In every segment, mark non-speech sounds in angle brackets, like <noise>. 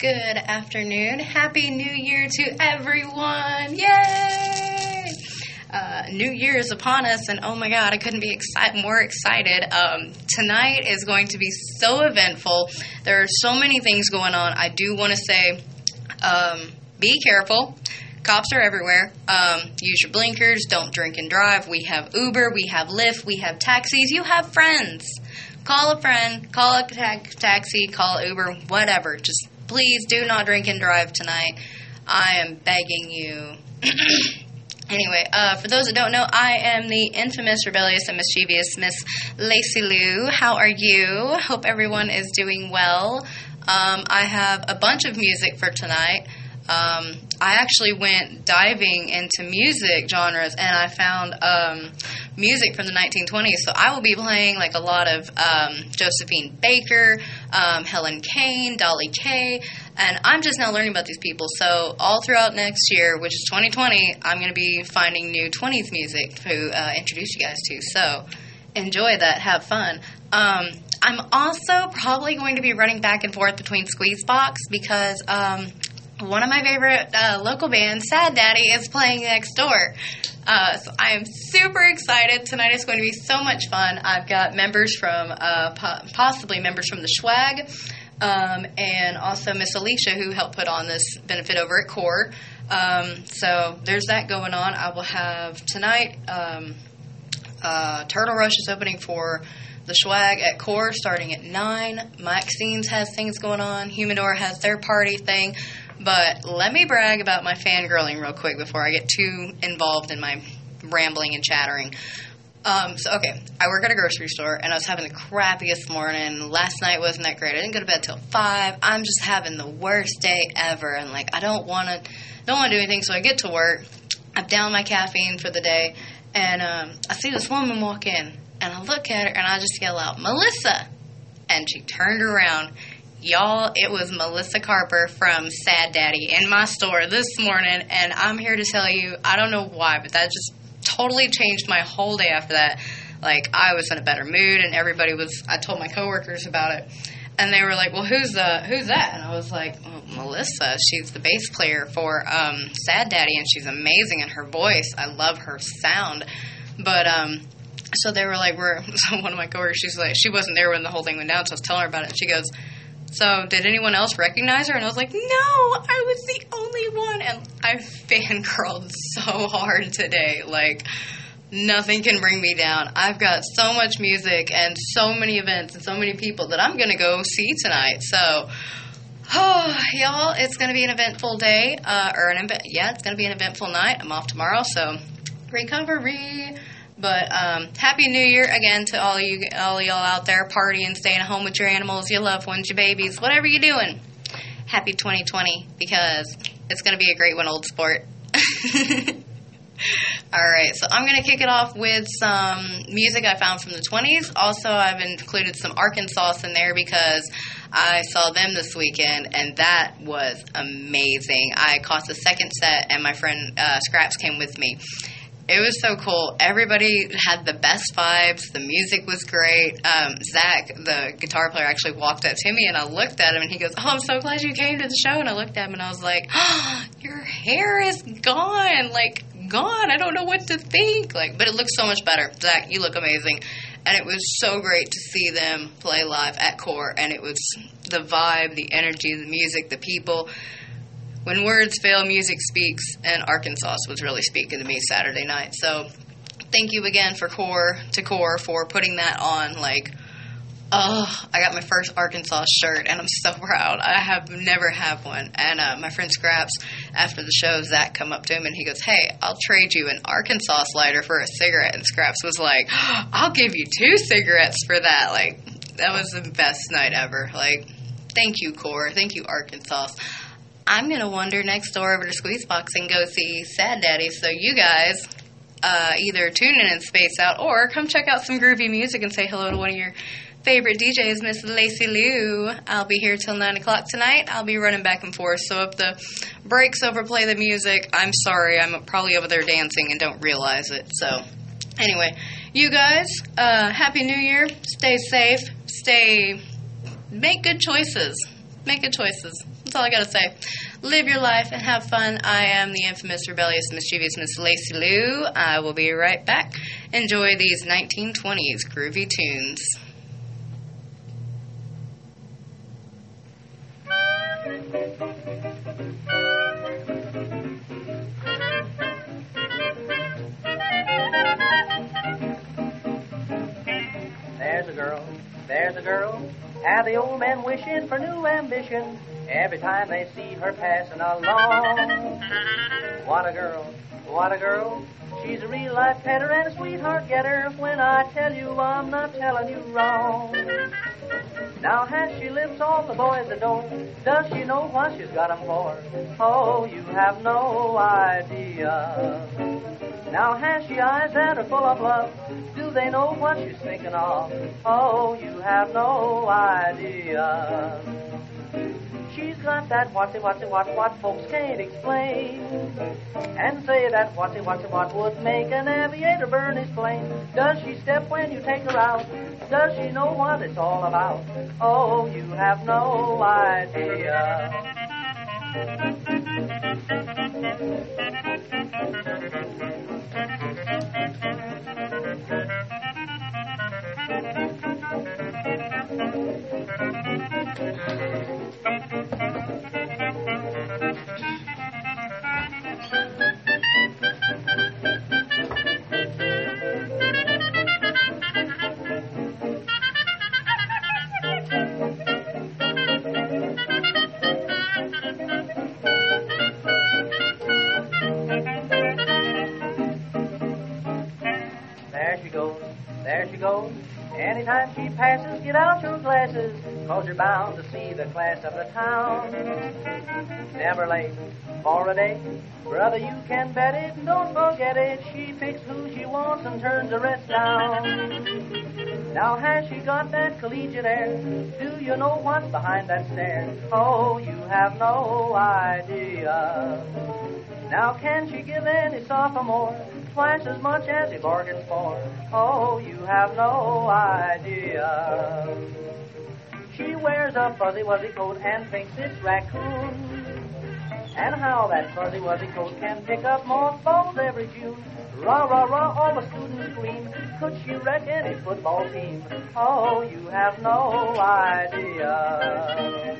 Good afternoon. Happy New Year to everyone. Yay! Uh, New Year is upon us, and oh my God, I couldn't be exci- more excited. Um, tonight is going to be so eventful. There are so many things going on. I do want to say um, be careful. Cops are everywhere. Um, use your blinkers. Don't drink and drive. We have Uber, we have Lyft, we have taxis. You have friends. Call a friend, call a ta- taxi, call Uber, whatever. Just please do not drink and drive tonight. I am begging you. <clears throat> Anyway, uh, for those that don't know, I am the infamous, rebellious, and mischievous Miss Lacey Lou. How are you? Hope everyone is doing well. Um, I have a bunch of music for tonight. Um, I actually went diving into music genres and I found um, music from the 1920s. So I will be playing like a lot of um, Josephine Baker, um, Helen Kane, Dolly Kay, and I'm just now learning about these people. So all throughout next year, which is 2020, I'm going to be finding new 20s music to uh, introduce you guys to. So enjoy that, have fun. Um, I'm also probably going to be running back and forth between Squeezebox because um, one of my favorite uh, local bands, Sad Daddy, is playing next door. Uh, so I am super excited. Tonight is going to be so much fun. I've got members from, uh, po- possibly members from the Schwag, um, and also Miss Alicia, who helped put on this benefit over at Core. Um, so there's that going on. I will have tonight. Um, uh, Turtle Rush is opening for the Schwag at Core starting at 9. Maxine's has things going on. Humidor has their party thing. But let me brag about my fangirling real quick before I get too involved in my rambling and chattering. Um, so, okay, I work at a grocery store and I was having the crappiest morning. Last night wasn't that great. I didn't go to bed till 5. I'm just having the worst day ever. And, like, I don't want to don't want to do anything. So I get to work. I've downed my caffeine for the day. And um, I see this woman walk in. And I look at her and I just yell out, Melissa! And she turned around Y'all, it was Melissa Carper from Sad Daddy in my store this morning, and I'm here to tell you, I don't know why, but that just totally changed my whole day after that. Like, I was in a better mood, and everybody was, I told my coworkers about it, and they were like, well, who's, uh, who's that? And I was like, well, Melissa, she's the bass player for um, Sad Daddy, and she's amazing in her voice. I love her sound. But, um, so they were like, we're, <laughs> so one of my coworkers, she's like, she wasn't there when the whole thing went down, so I was telling her about it, and she goes, so, did anyone else recognize her? And I was like, no, I was the only one. And I fangirled <laughs> so hard today. Like, nothing can bring me down. I've got so much music and so many events and so many people that I'm going to go see tonight. So, oh, <sighs> y'all, it's going to be an eventful day. Uh, or an event, yeah, it's going to be an eventful night. I'm off tomorrow, so recovery. But um, happy New Year again to all you, all y'all out there partying, staying home with your animals, your loved ones, your babies, whatever you're doing. Happy 2020 because it's going to be a great one, old sport. <laughs> all right, so I'm going to kick it off with some music I found from the 20s. Also, I've included some Arkansauce in there because I saw them this weekend, and that was amazing. I caught the second set, and my friend uh, Scraps came with me it was so cool. Everybody had the best vibes. The music was great. Um, Zach, the guitar player, actually walked up to me and I looked at him and he goes, "Oh, I'm so glad you came to the show." And I looked at him and I was like, oh, "Your hair is gone, like gone. I don't know what to think." Like, but it looks so much better. Zach, you look amazing. And it was so great to see them play live at Core, and it was the vibe, the energy, the music, the people when words fail, music speaks, and Arkansauce was really speaking to me Saturday night. So thank you again for Core to Core for putting that on. Like, oh, I got my first Arkansauce shirt, and I'm so <laughs> proud. I have never had one. And uh, my friend Scraps, after the show, Zach come up to him and he goes, "Hey, I'll trade you an Arkansauce lighter for a cigarette." And Scraps was like, oh, <gasps> "I'll give you two cigarettes for that." Like, that was the best night ever. Like, thank you, Core. Thank you, Arkansauce. I'm going to wander next door over to Squeezebox and go see Sad Daddy. So you guys uh, either tune in and space out or come check out some groovy music and say hello to one of your favorite DJs, Miss Lacey Lou. I'll be here till 9 o'clock tonight. I'll be running back and forth. So if the breaks overplay the music, I'm sorry. I'm probably over there dancing and don't realize it. So anyway, you guys, uh, Happy New Year. Stay safe. Stay. Make good choices. Make good choices That's all I gotta say. Live your life and have fun. I am the infamous, rebellious, mischievous Miss Lacey Lou. I will be right back. Enjoy these 1920s groovy tunes. There's a girl, there's a girl, have the old men wishing for new ambition every time they see her passing along. What a girl, what a girl, she's a real life petter and a sweetheart getter. When I tell you, I'm not telling you wrong. Now has she lips all the boys adore? Does she know what she's got 'em for? Oh, you have no idea. Now has she eyes that are full of love? Do they know what she's thinking of? Oh, you have no idea. Got that whatsy whatsy what what folks can't explain. And say that whatsy whatsy what would make an aviator burn his plane. Does she step when you take her out? Does she know what it's all about? Oh, you have no idea. Anytime she passes, get out your glasses, cause you're bound to see the class of the town. Never late for a day. Brother, you can bet it, and don't forget it. She picks who she wants and turns the rest down. Now has she got that collegiate air? Do you know what's behind that stare? Oh, you have no idea. Now can she give any sophomore twice as much as he bargained for? Oh, you have no idea. She wears a fuzzy wuzzy coat and thinks it's raccoon. And how that fuzzy wuzzy coat can pick up more balls every June. Rah, rah, rah, all the students scream. Could she wreck any football team? Oh, you have no idea.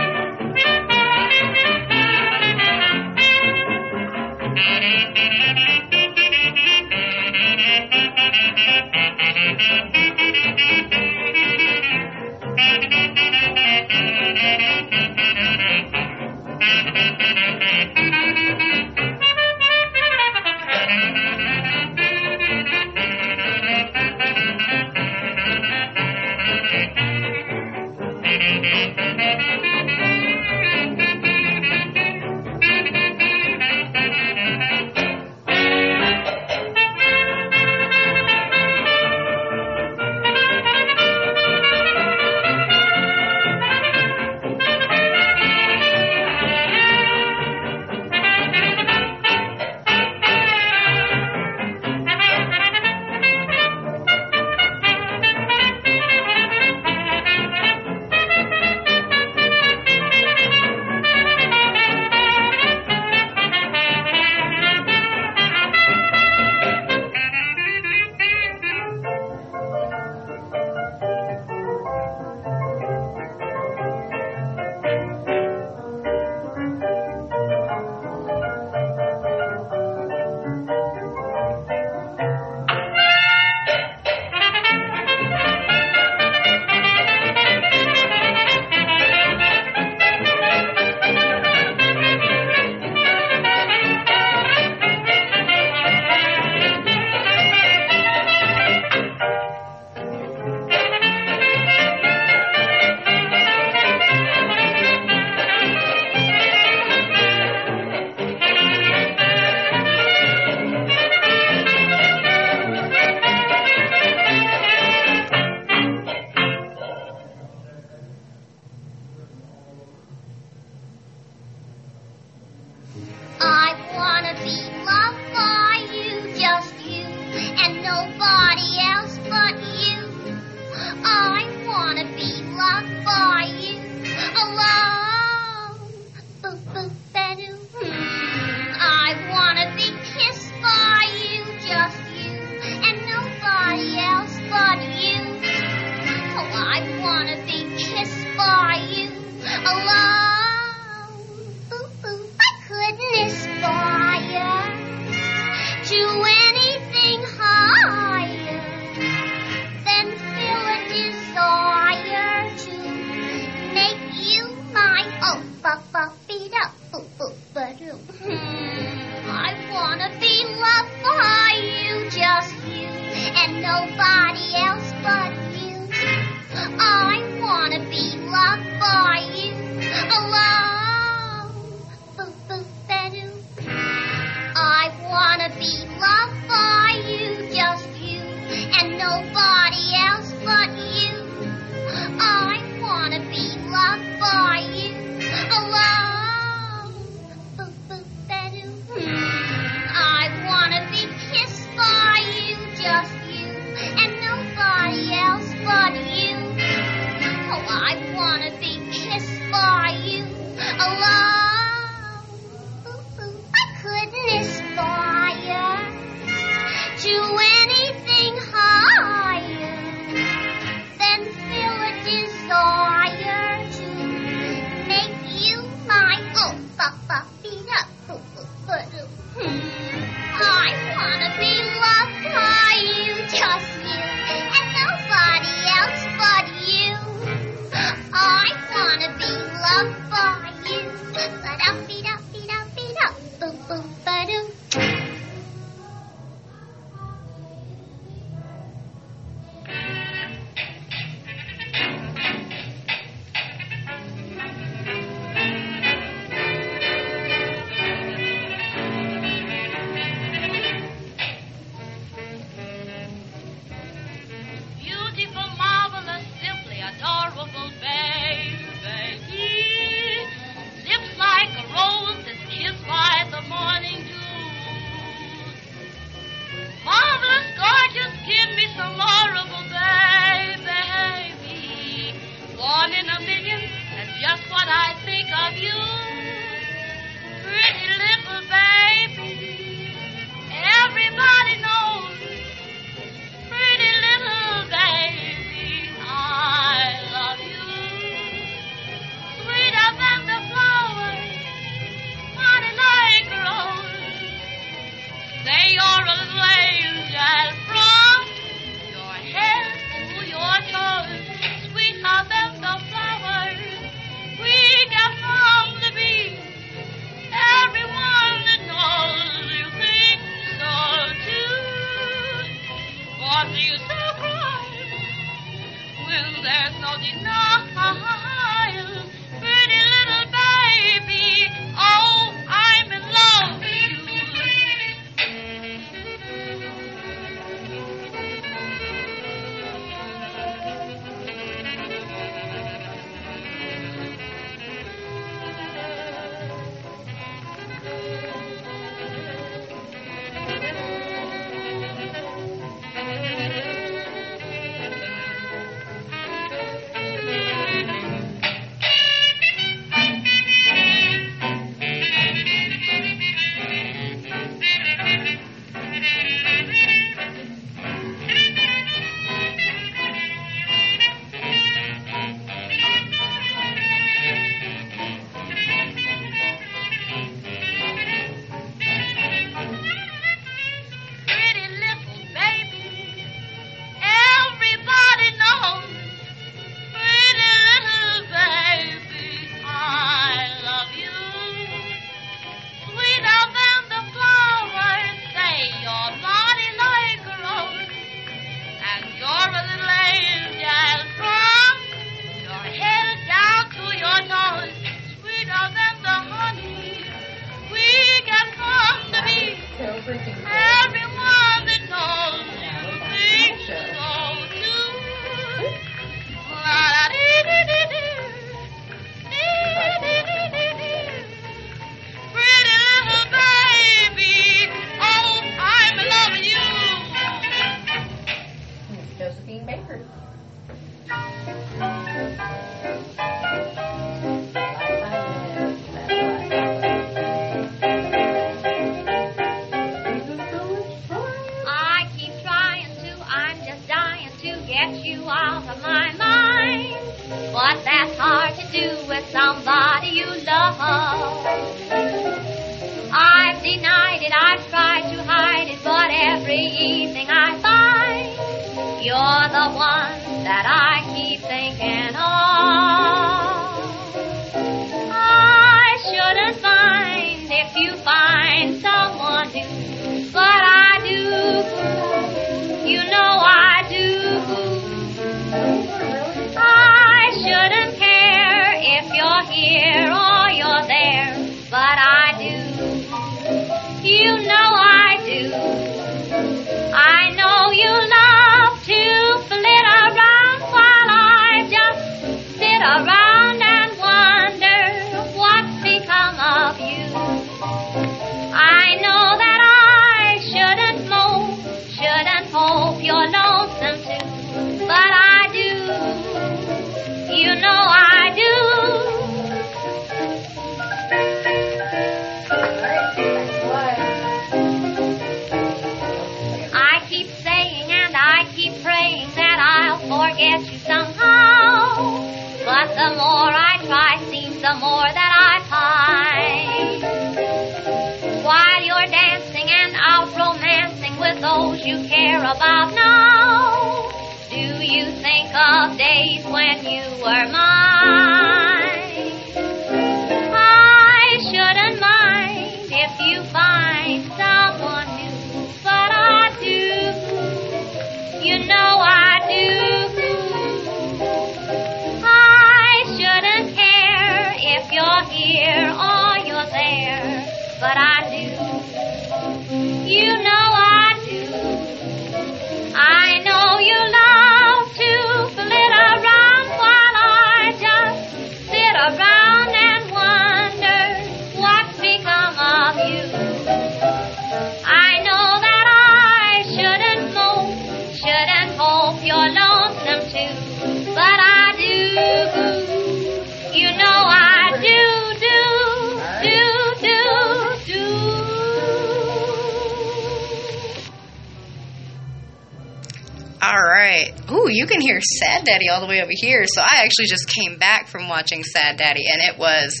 way over here. So I actually just came back from watching Sad Daddy, and it was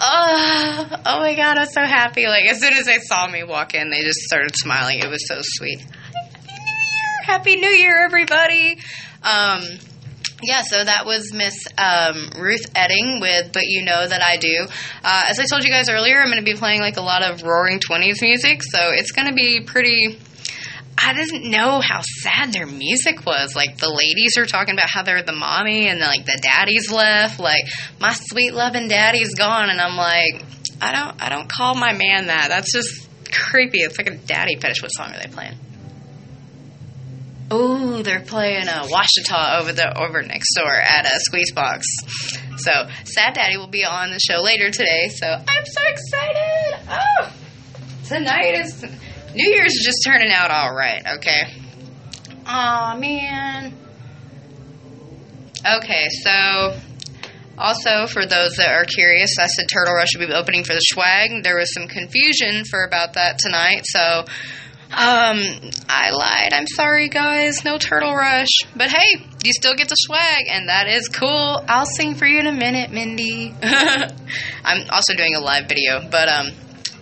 oh, oh my god, I'm so happy. Like as soon as they saw me walk in, they just started smiling. It was so sweet. Happy New Year! Happy New Year, everybody. Um, yeah, so that was Miss um, Ruth Etting with But You Know That I Do. Uh, as I told you guys earlier, I'm going to be playing like a lot of Roaring 20s music, so it's going to be pretty didn't know how sad their music was. Like the ladies are talking about how they're the mommy and like the daddy's left. Like my sweet loving daddy's gone, and I'm like, I don't, I don't call my man that. That's just creepy. It's like a daddy fetish. What song are they playing? Oh, they're playing uh, Washita over the over next door at a Squeezebox. So Sad Daddy will be on the show later today. So I'm so excited. Oh, tonight is New Year's is just turning out all right. Okay. Aw man. Okay, so also for those that are curious, I said Turtle Rush would be opening for the Schwag. There was some confusion for about that tonight, so um, I lied. I'm sorry, guys. No Turtle Rush. But hey, you still get the swag, and that is cool. I'll sing for you in a minute, Mindy. <laughs> I'm also doing a live video, but um,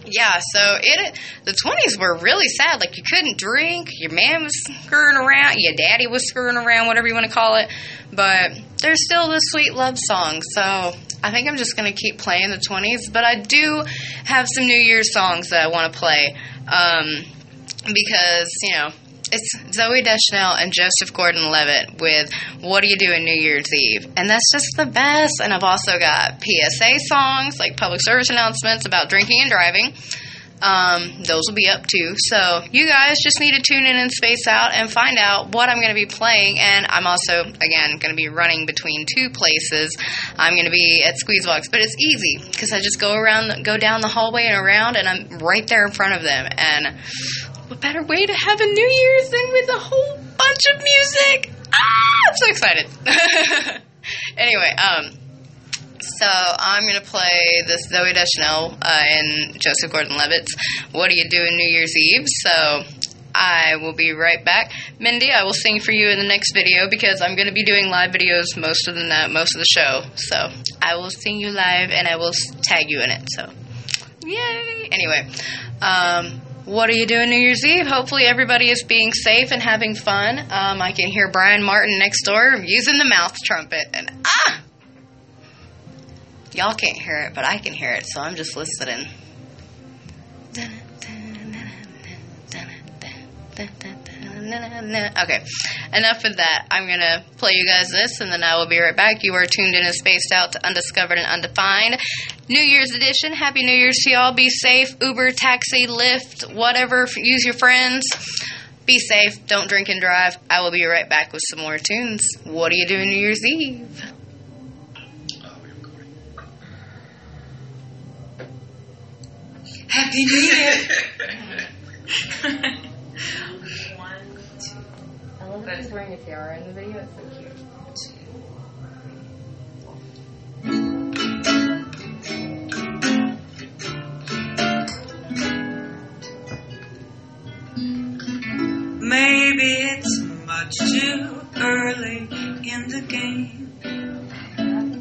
yeah. So it the 20s were really sad. Like you couldn't drink. Your man was screwing around. Your daddy was screwing around. Whatever you want to call it. But there's still the sweet love songs. So I think I'm just gonna keep playing the 20s. But I do have some New Year's songs that I want to play. Um, because you know it's Zooey Deschanel and Joseph Gordon-Levitt with "What Do You Do in New Year's Eve," and that's just the best. And I've also got PSA songs like public service announcements about drinking and driving. Um, those will be up too. So you guys just need to tune in and space out and find out what I'm going to be playing. And I'm also again going to be running between two places. I'm going to be at Squeezebox, but it's easy because I just go around, go down the hallway and around, and I'm right there in front of them. And what better way to have a New Year's than with a whole bunch of music? Ah, I'm so excited. <laughs> anyway, um, so I'm gonna play this Zooey Deschanel uh, and Joseph Gordon-Levitt's "What Do You Do in New Year's Eve." So I will be right back. Mindy, I will sing for you in the next video because I'm to be doing live videos most of the night, most of the show. So I will sing you live and I will tag you in it. So yay! Anyway, um, what are you doing New Year's Eve? Hopefully everybody is being safe and having fun. Um, I can hear Brian Martin next door using the mouth trumpet, and ah, y'all can't hear it, but I can hear it, so I'm just listening. Okay, enough of that. I'm gonna play you guys this, and then I will be right back. You are tuned in and spaced out to Undiscovered and Undefined. New Year's edition. Happy New Year's to y'all. Be safe. Uber, taxi, Lyft, whatever. Use your friends. Be safe. Don't drink and drive. I will be right back with some more tunes. What are you doing New Year's Eve? Happy New Year. <laughs> That he's wearing a tiara in the video. It's so cute. Maybe it's much too early in the game.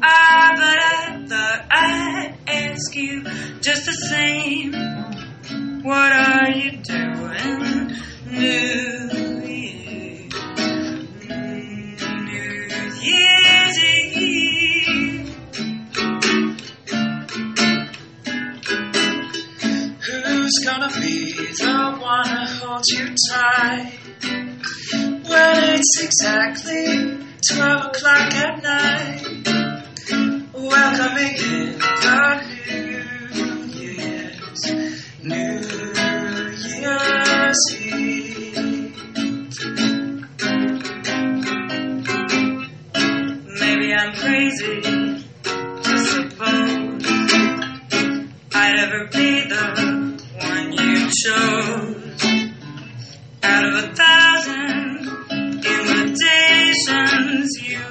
Ah, but I thought I'd ask you just the same. What are you doing New Year? Who's gonna be the one to hold you tight when it's exactly 12 o'clock at night? Welcoming in the New Year's, New Year's Eve. Maybe I'm crazy to suppose I'd ever be the chose. Out of a thousand invitations you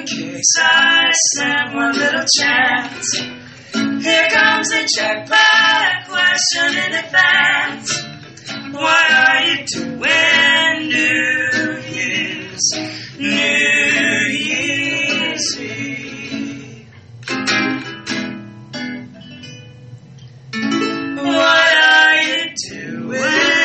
in case I stand one little chance, here comes the jackpot question in advance. what are you doing New Year's? New Year's Eve. What are you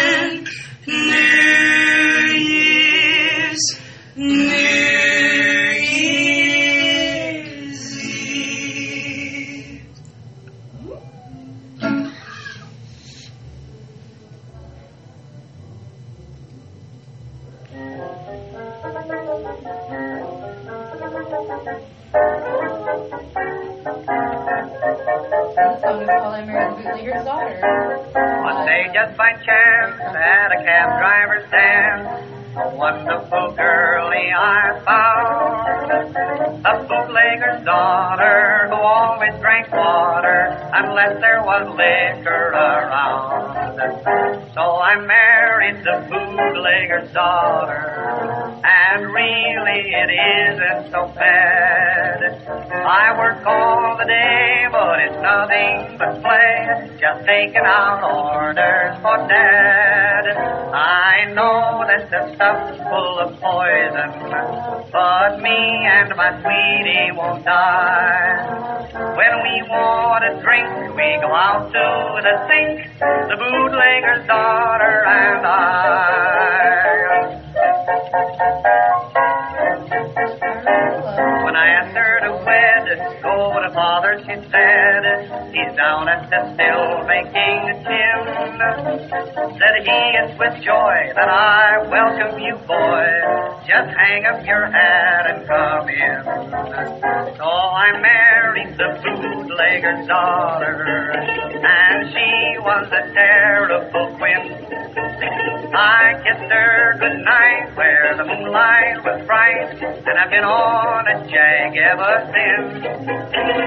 One day, just by chance, at a cab driver's dance, a wonderful girlie I found. A bootlegger's daughter who always drank water unless there was liquor around. So I married the bootlegger's daughter, and really it isn't so bad. I work all the day, but it's nothing but play, just taking out orders for dad. I know that the stuff's full of poison, but me and my sweetie won't die. When we want a drink, we go out to the sink, the bootlegger's daughter and I. father, she said, he's down at the still making gin. Said he is with joy that I welcome you, boy. Just hang up your hat and come in. So I married the bootlegger's daughter, and she was a terrible queen. I kissed her good night where the moonlight was bright, and I've been on a jag ever since.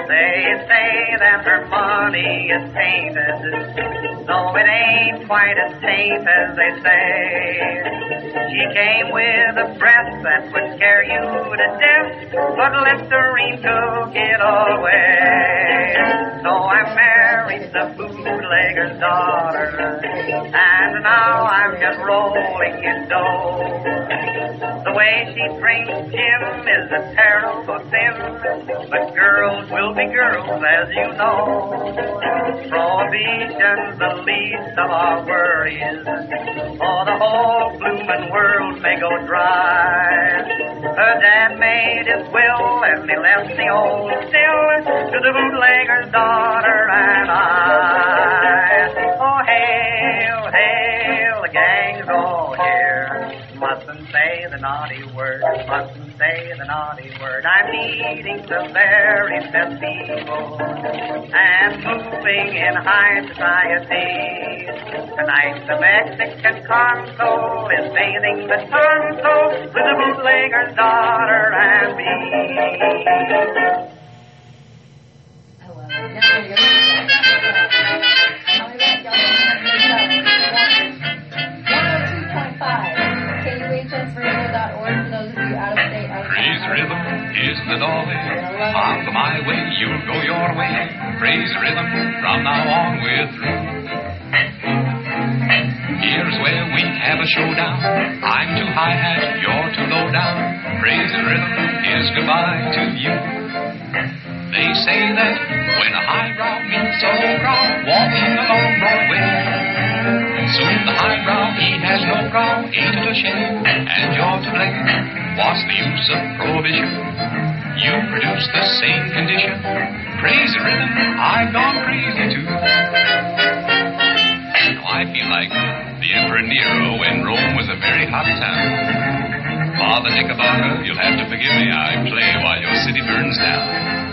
They say that her money is tainted, though it ain't quite as safe as they say. She came with a breath that would scare you to death, but Listerine took it away. So I married the bootlegger's daughter, and now I'm just rolling in dough. The way she drinks gin is a terrible sin, but girls will be girls, as you know. Prohibition's the least of our worries, or the whole bloomin' world may go dry. Her dad made his will, and he left the old still to the bootlegger's daughter and I. Oh, hail, hail, the gang's all here. Mustn't say the naughty word, mustn't say the naughty word. I'm meeting the very best people and moving in high society. Tonight the Mexican consul is bathing the tonsil with the bootlegger's daughter and me. I'm gonna go to that. I'll be back, y'all. 102.5 KUHSradio.org for those of you out of state, out of Praise rhythm is the doorway. I'll my way, you'll go your way. Praise rhythm, from now on we're through. Here's where we have a showdown. I'm too high hat, you're too low down. Praise rhythm is goodbye to you. They say that when a highbrow meets a lowbrow, walking along Broadway. Soon the highbrow, he has no brow, ain't it a shame? And you're to blame. What's the use of prohibition? You produce the same condition. The rhythm, I've gone crazy too. Now I feel like the Emperor Nero when Rome was a very hot town. Father Knickerbocker, you'll have to forgive me. I play while your city burns down.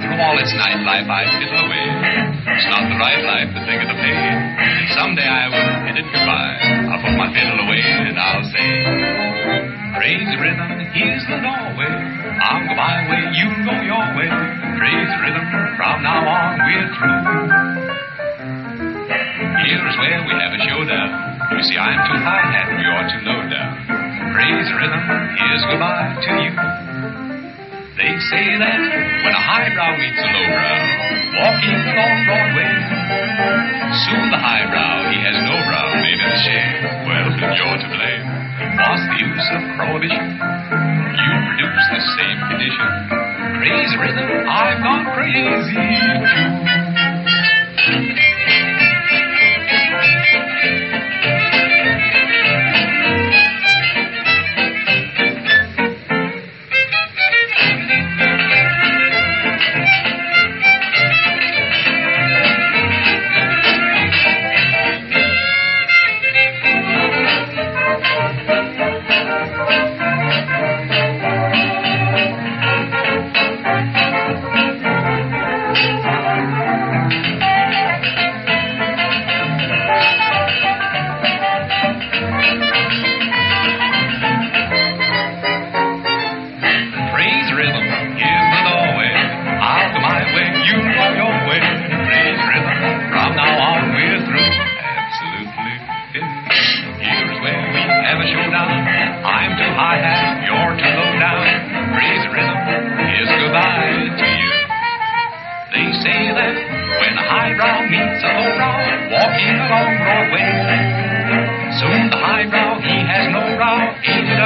Through all its nightlife, I fiddle away. It's not the right life to think of the pain. Someday I will bid it goodbye. I'll put my fiddle away and I'll say, Praise rhythm, here's the doorway. I'll go my way, you go your way. Praise rhythm, from now on we're through. Here's where we have a showdown. You see, I'm too high hat, you're too low down. Praise rhythm, here's goodbye to you. They say that when a highbrow meets a lowbrow, walking along Broadway, soon the highbrow, he has no brow, maybe a shame. Well, then you're to blame. What's the use of prohibition? You produce the same condition. Praise rhythm, I've gone crazy too.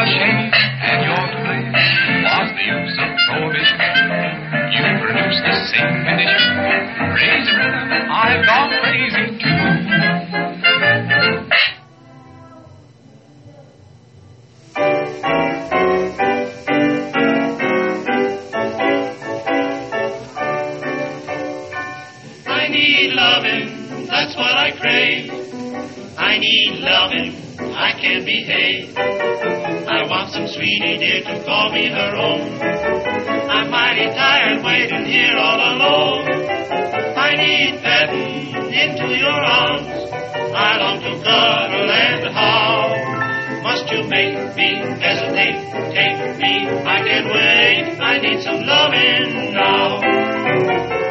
Shame? And you're to blame. What's the use of prohibition? You produce the same condition. Crazy rhythm, I've gone crazy too. I need loving, that's what I crave. I need loving, I can't behave. I want some sweetie dear to call me her own. I'm mighty tired waiting here all alone. I need petting into your arms. I long to cuddle and how. Must you make me hesitate? Take me, I can't wait. I need some loving now.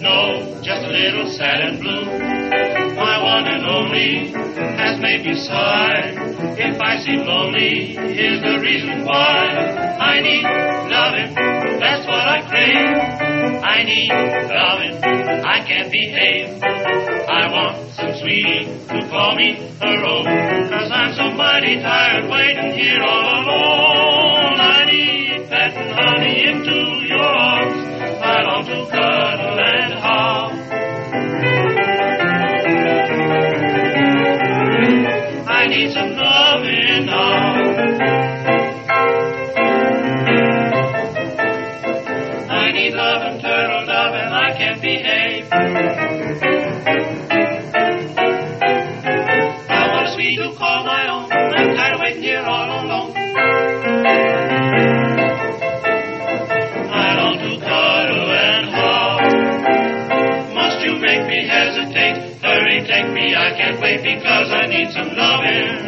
No. Just a little sad and blue. My one and only has made me sigh. If I seem lonely, here's the reason why. I need loving. That's what I crave. I need loving. I can't behave. I want some sweetie to call me her own. Cause I'm so mighty tired waiting here all alone. I need and honey into your arms. I long to cuddle I need some loving now. Because I need some loving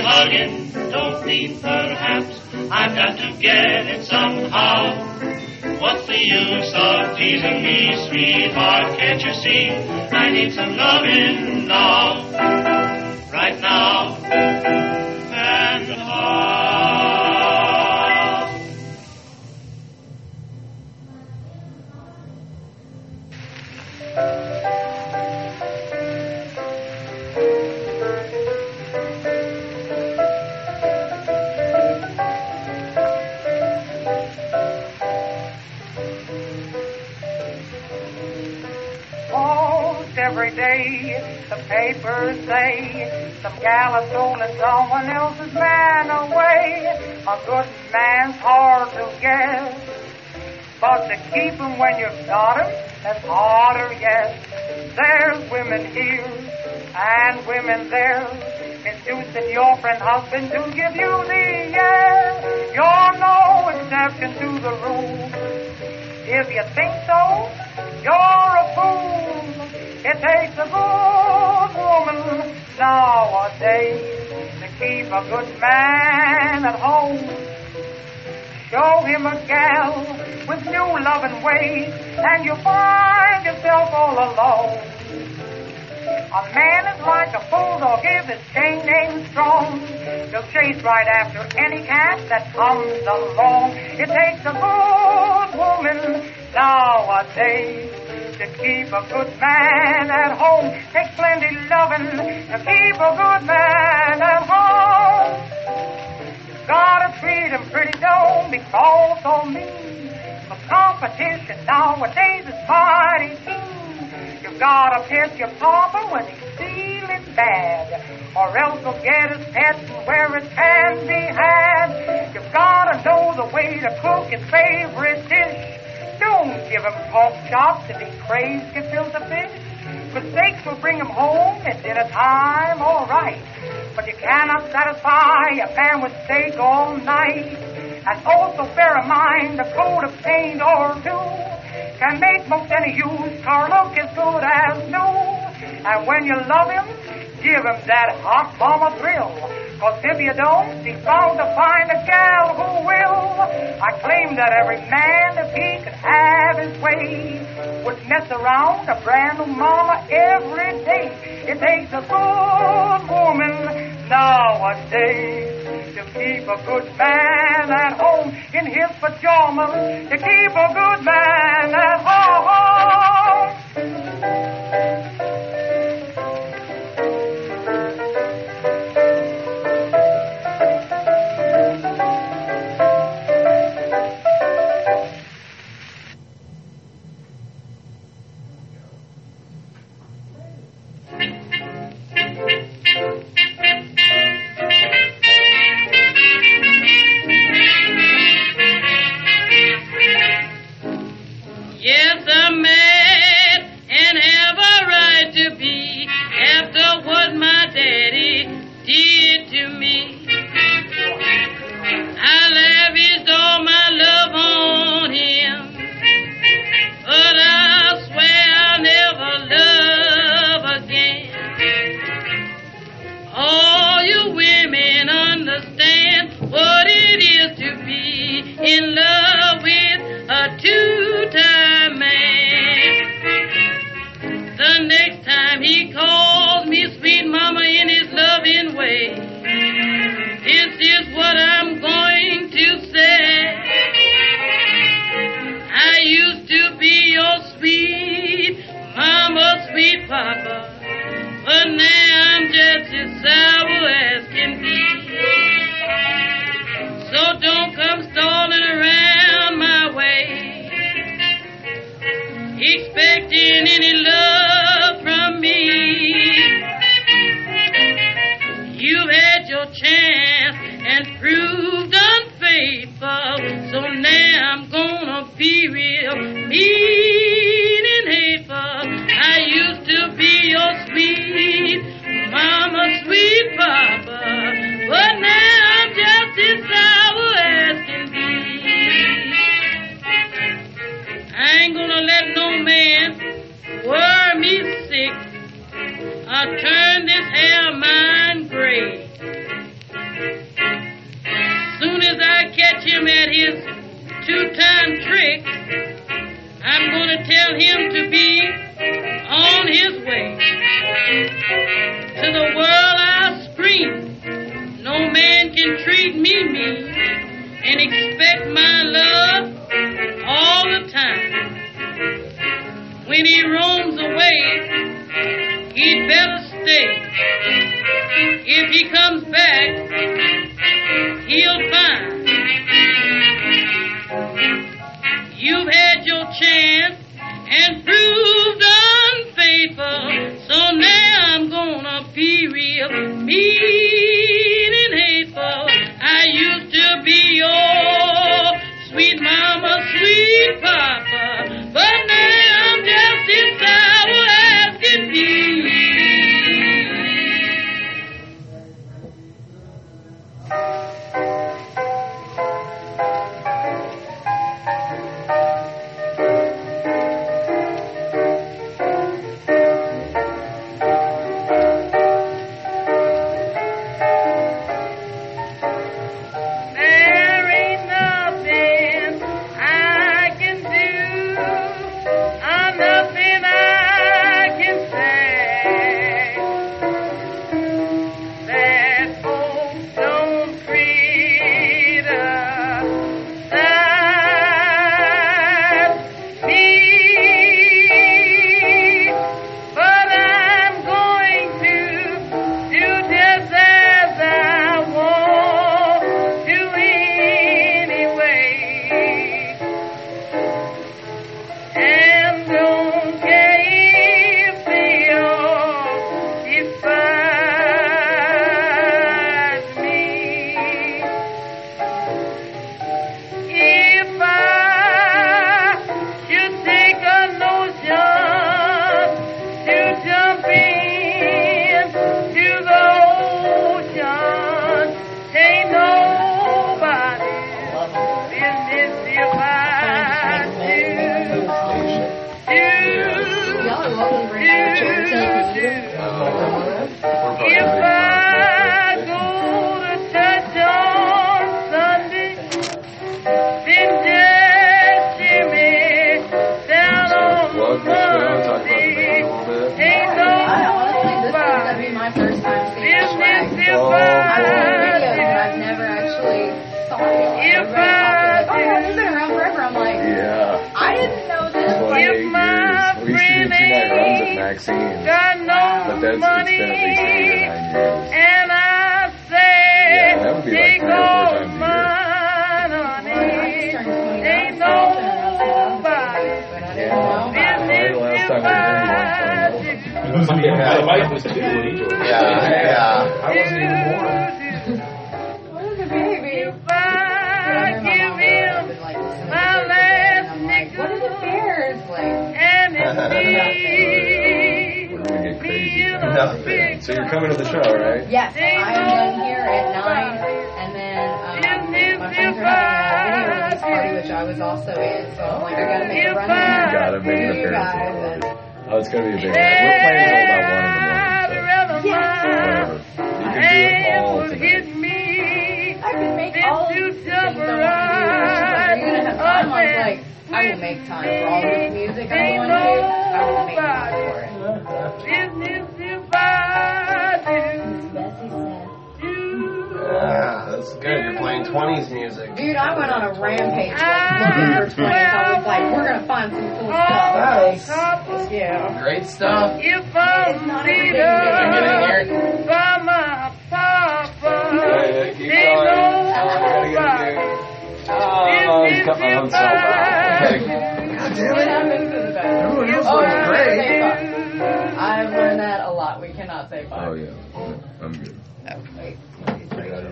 Hugging, don't need perhaps. I've got to get it somehow. What's the use of teasing me, sweetheart? Can't you see? I need some loving now right now. The papers say some gal has stolen someone else's man away. A good man's hard to get, but to keep him when you've got him, that's harder yet. There's women here and women there, inducing your friend husband to give you the air. You're no exception to the rule. If you think so, you're a fool. It takes a good woman nowadays to keep a good man at home. Show him a gal with new loving ways, and you'll find yourself all alone. A man is like a bulldog if his chain ain't strong. He'll chase right after any cat that comes along. It takes a good woman nowadays. To keep a good man at home takes plenty loving. To keep a good man at home, gotta treat him pretty, don't be false on me. But competition nowadays is mighty keen. You gotta pick your papa when he's feeling bad, or else he'll get his pet and where it can be had. You gotta know the way to cook his favorite dish. Don't give him pork chops if he craves gefilte fish. Mistakes will bring him home at dinner time, all right. But you cannot satisfy a man with steak all night. And also bear in mind coat of paint or two can make most any used car look as good as new. And when you love him, give him that hot mama thrill. Cause if you don't, he's bound to find a gal who will. I claim that every man, if he could have his way, would mess around a brand new mama every day. It takes a good woman nowadays to keep a good man at home in his pajamas. To keep a good man at home.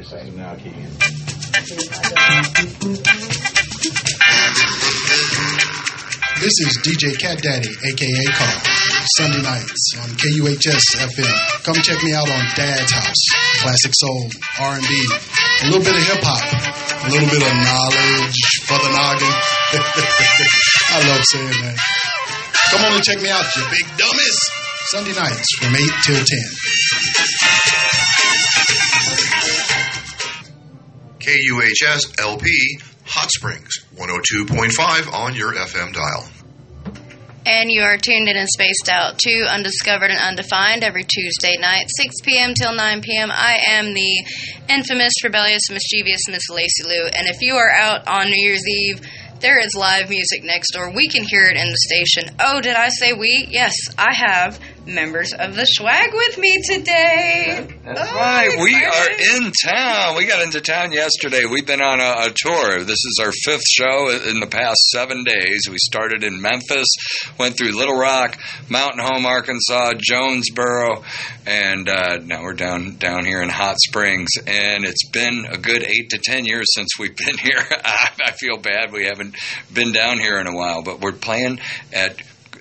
I her saying now, Keegan. This is DJ Cat Daddy, aka Carl. Sunday nights on KUHS FM. Come check me out on Dad's House. Classic soul, R&B, a little bit of hip hop, a little bit of knowledge for the noggin. <laughs> I love saying that. Come on and check me out, you big dummies. Sunday nights from 8 till 10. KUHS LP Hot Springs 102.5 on your FM dial. And you are tuned in and spaced out to Undiscovered and Undefined every Tuesday night, 6 p.m. till 9 p.m. I am the infamous, rebellious, mischievous Miss Lacey Lou. And if you are out on New Year's Eve, there is live music next door. We can hear it in the station. Oh, did I say we? Yes, I have members of the Schwag with me today. That's Oh, right. We are in town. We got into town yesterday. We've been on a, a tour. This is our fifth show in the past seven days. We started in Memphis, went through Little Rock, Mountain Home, Arkansas, Jonesboro, and uh, now we're down down here in Hot Springs. And it's been a good eight to ten years since we've been <laughs> here. I, I feel bad we haven't been down here in a while, but we're playing at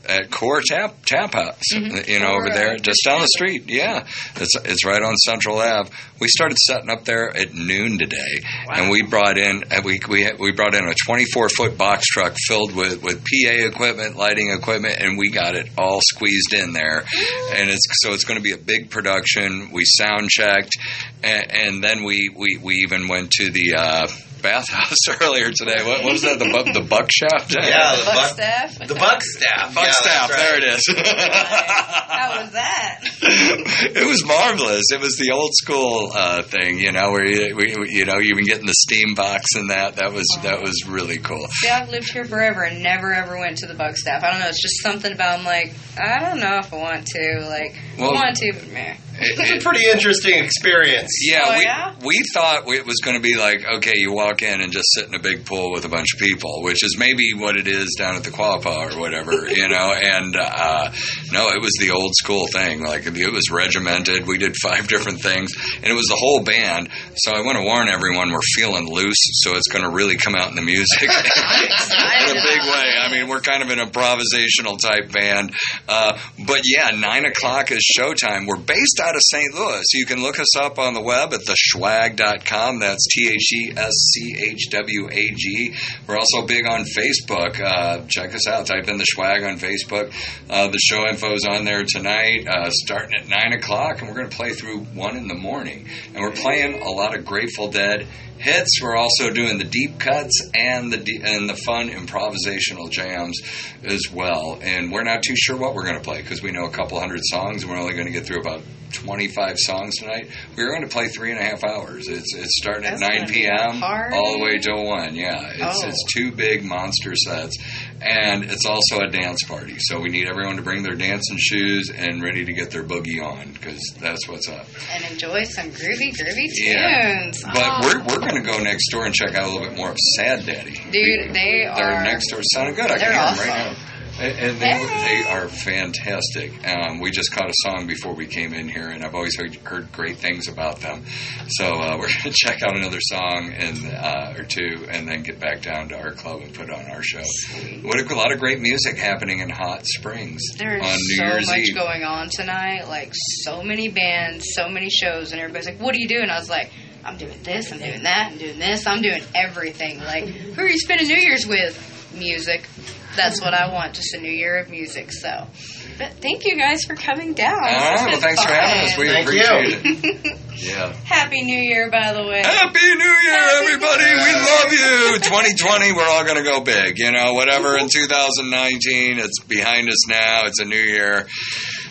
at Core Tap Tap House, mm-hmm. uh, you know, over there, just down the street. Yeah, it's it's right on Central Ave. We started setting up there at noon today, and we brought in and we we we brought in a 24 foot box truck filled with with PA equipment, lighting equipment, and we got it all squeezed in there. And it's so it's going to be a big production. We sound checked, and, and then we we we even went to the. Uh, Bathhouse <laughs> earlier today. What, what was that? The bu- the buck shaft? Yeah, the Buck buck, staff? the Buckstaff. Buck yeah, staff. right. There it is. How was that? <laughs> it was marvelous. It was the old school uh, thing, you know, where you, we, you know you been getting the steam box and that. That was that was really cool. See, I've lived here forever and never ever went to the Buckstaff. I don't know. It's just something about. I'm like, I don't know if I want to. Like, Well- I want to, but meh. It's a pretty interesting experience. Yeah, Oh, we yeah? we thought it was going to be like okay, you walk in and just sit in a big pool with a bunch of people, which is maybe what it is down at the Quapaw or whatever, <laughs> you know. And uh, no, it was the old school thing. Like it was regimented. We did <laughs> five different things, and it was the whole band. So I want to warn everyone, we're feeling loose, so it's going to really come out in the music <laughs> in a big way. I mean, we're kind of an improvisational type band. Uh, but yeah, 9 o'clock is showtime. We're based out of St. Louis. You can look us up on the web at theshwag.com. That's T H E S C H W A G. We're also big on Facebook. Uh, check us out. Type in the Schwag on Facebook. Uh, the show info is on there tonight, uh, starting at 9 o'clock, and we're going to play through 1 in the morning. And we're playing a lot of Grateful Dead hits. We're also doing the deep cuts and the de- and the fun improvisational jams as well. And we're not too sure what we're going to play because we know a couple hundred songs, and we're only going to get through about 25 songs tonight. We're going to play three and a half hours. It's it's starting at 9 gonna be a p.m. all the way till one. Yeah, it's Oh. it's two big monster sets, and it's also a dance party. So we need everyone to bring their dancing shoes and ready to get their boogie on because that's what's up. And enjoy some groovy, groovy tunes. Yeah. But Oh, we're we're going to go next door and check out a little bit more of Sad Daddy. dude, they They're are next door. Sounding good. I can hear them right now. And, and they, they are fantastic. Um, we just caught a song before we came in here, and I've always heard, heard great things about them. So uh, <laughs> we're going to check out another song and uh, or two, and then get back down to our club and put on our show. What a, a lot of great music happening in Hot Springs There's on New so Year's much Eve. going on tonight. Like so many bands, so many shows, and everybody's like, "What are you doing?" I was like, "I'm doing this, I'm doing that, I'm doing this, I'm doing everything." Like, who are you spending New Year's with? Music. That's what I want. Just a New Year of music. So, but thank you guys for coming down. All This well, been thanks for having us. We fun. appreciate it. <laughs> Yeah. Happy New Year, by the way. Happy New Year, everybody. We love you. <laughs> 2020, we're all going to go big. You know, whatever in 2019, it's behind us now. It's a new year.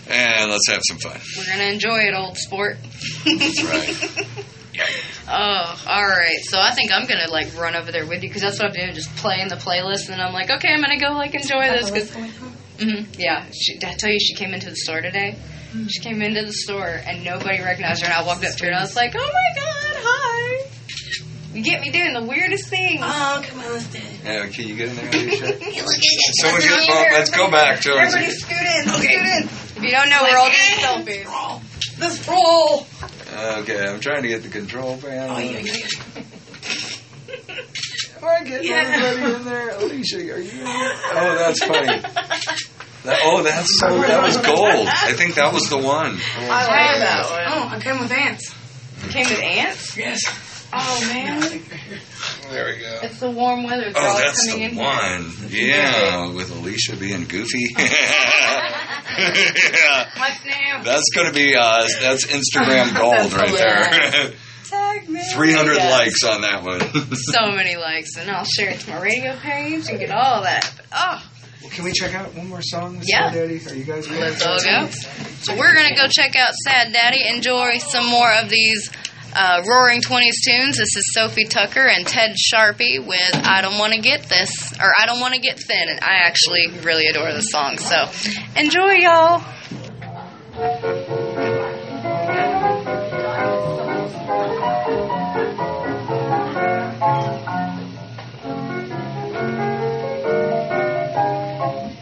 And let's have some fun. We're gonna enjoy it, old sport. That's right. <laughs> <laughs> Oh, all right. So I think I'm gonna like run over there with you because that's what I'm doing, just playing the playlist, and I'm like, okay, I'm gonna go like enjoy this because. hmm yeah, she, did I tell you she came into the store today? She came into the store and nobody recognized her, and I walked up to her and I was like, oh my god, hi. You get me doing the weirdest things. Oh, come on, let's do it. Yeah, can you get in there, Alicia? Hey, <laughs> look at it. Someone get- well, here, let's go back to. Everybody scoot in, scoot in. If you don't know, we're all doing selfies. <laughs> Let's. Okay, I'm trying to get the control panel. Oh, yeah, yeah, Am I getting everybody in there? Alicia, are you in there? Oh, that's funny. That, oh, that's so. That was gold. I think that was the one. I like that oh, one. Oh, I came with ants. Came with ants? Yes. Oh <laughs> man, There we go. it's the warm weather. They're Oh, all that's coming the in one. Yeah, with Alicia being goofy. yeah. What's new? That's going to be uh, that's Instagram <laughs> gold That's right there. <laughs> Tag me. 300 Yes. likes on that one. So many likes, and I'll share it to my radio page and get all that. But, oh, Well, can we check out one more song, Miss Yeah. Daddy? Are you guys ready? let's all go. So we're gonna go check out Sad Daddy. Enjoy some more of these uh, Roaring Twenties tunes. This is Sophie Tucker and Ted Shapiro with "I Don't Want to Get This" or "I Don't Want to Get Thin." And I actually really adore this song. So enjoy, y'all.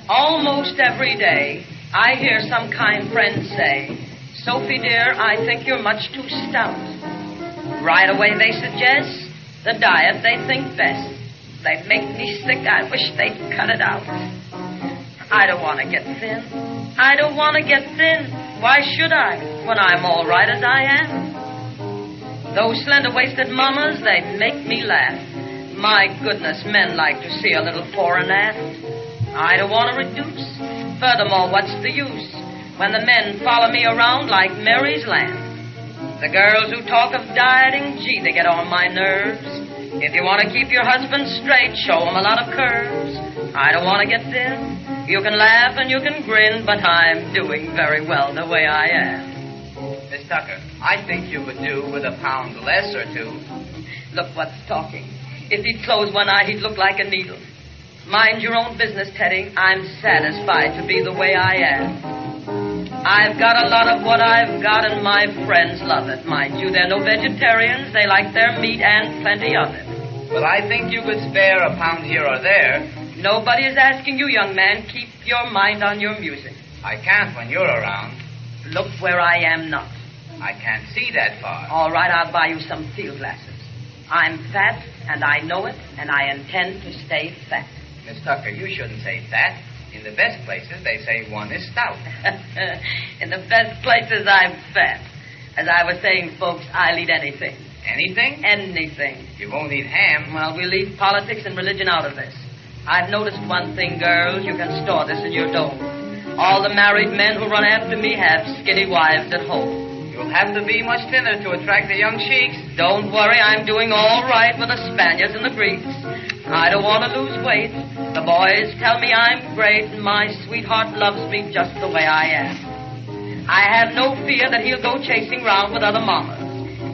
Almost every day, I hear some kind friend say, Sophie dear, I think you're much too stout. Right away they suggest the diet they think best. They make me sick, I wish they'd cut it out. I don't want to get thin. I don't want to get thin. Why should I, when I'm all right as I am? Those slender waisted mamas, they make me laugh. My goodness, men like to see a little fore and aft. I don't want to reduce. Furthermore, what's the use when the men follow me around like Mary's lamb? The girls who talk of dieting, gee, they get on my nerves. If you want to keep your husband straight, show him a lot of curves. I don't want to get thin. You can laugh and you can grin, but I'm doing very well the way I am. Miss Tucker, I think you would do with a pound less or two. Look what's talking. If he'd close one eye, he'd look like a needle. Mind your own business, Teddy. I'm satisfied to be the way I am. I've got a lot of what I've got, and my friends love it. Mind you, they're no vegetarians. They like their meat and plenty of it. Well, I think you could spare a pound here or there. Nobody is asking you, young man. Keep your mind on your music. I can't when you're around. Look where I am not. I can't see that far. All right, I'll buy you some field glasses. I'm fat, and I know it, and I intend to stay fat. Miss Tucker, you shouldn't say that. In the best places, they say one is stout. <laughs> In the best places, I'm fat. As I was saying, folks, I'll eat anything. Anything? Anything. You won't eat ham. Well, we'll leave politics and religion out of this. I've noticed one thing, girls. You can store this in your dome. All the married men who run after me have skinny wives at home. You'll have to be much thinner to attract the young sheiks. Don't worry, I'm doing all right with the Spaniards and the Greeks. I don't want to lose weight. The boys tell me I'm great, and my sweetheart loves me just the way I am. I have no fear that he'll go chasing round with other mamas.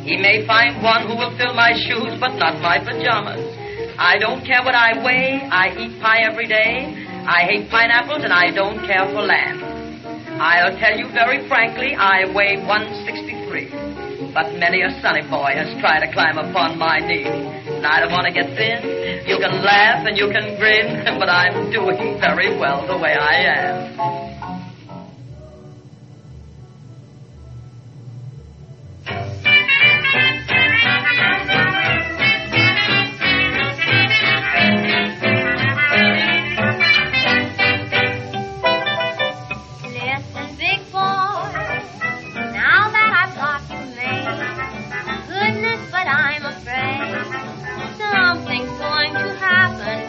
He may find one who will fill my shoes, but not my pajamas. I don't care what I weigh. I eat pie every day. I hate pineapples, and I don't care for lamb. I'll tell you very frankly, I weigh 163. But many a sunny boy has tried to climb upon my knee. I don't want to get thin. You can laugh and you can grin, <laughs> but I'm doing very well the way I am. Listen,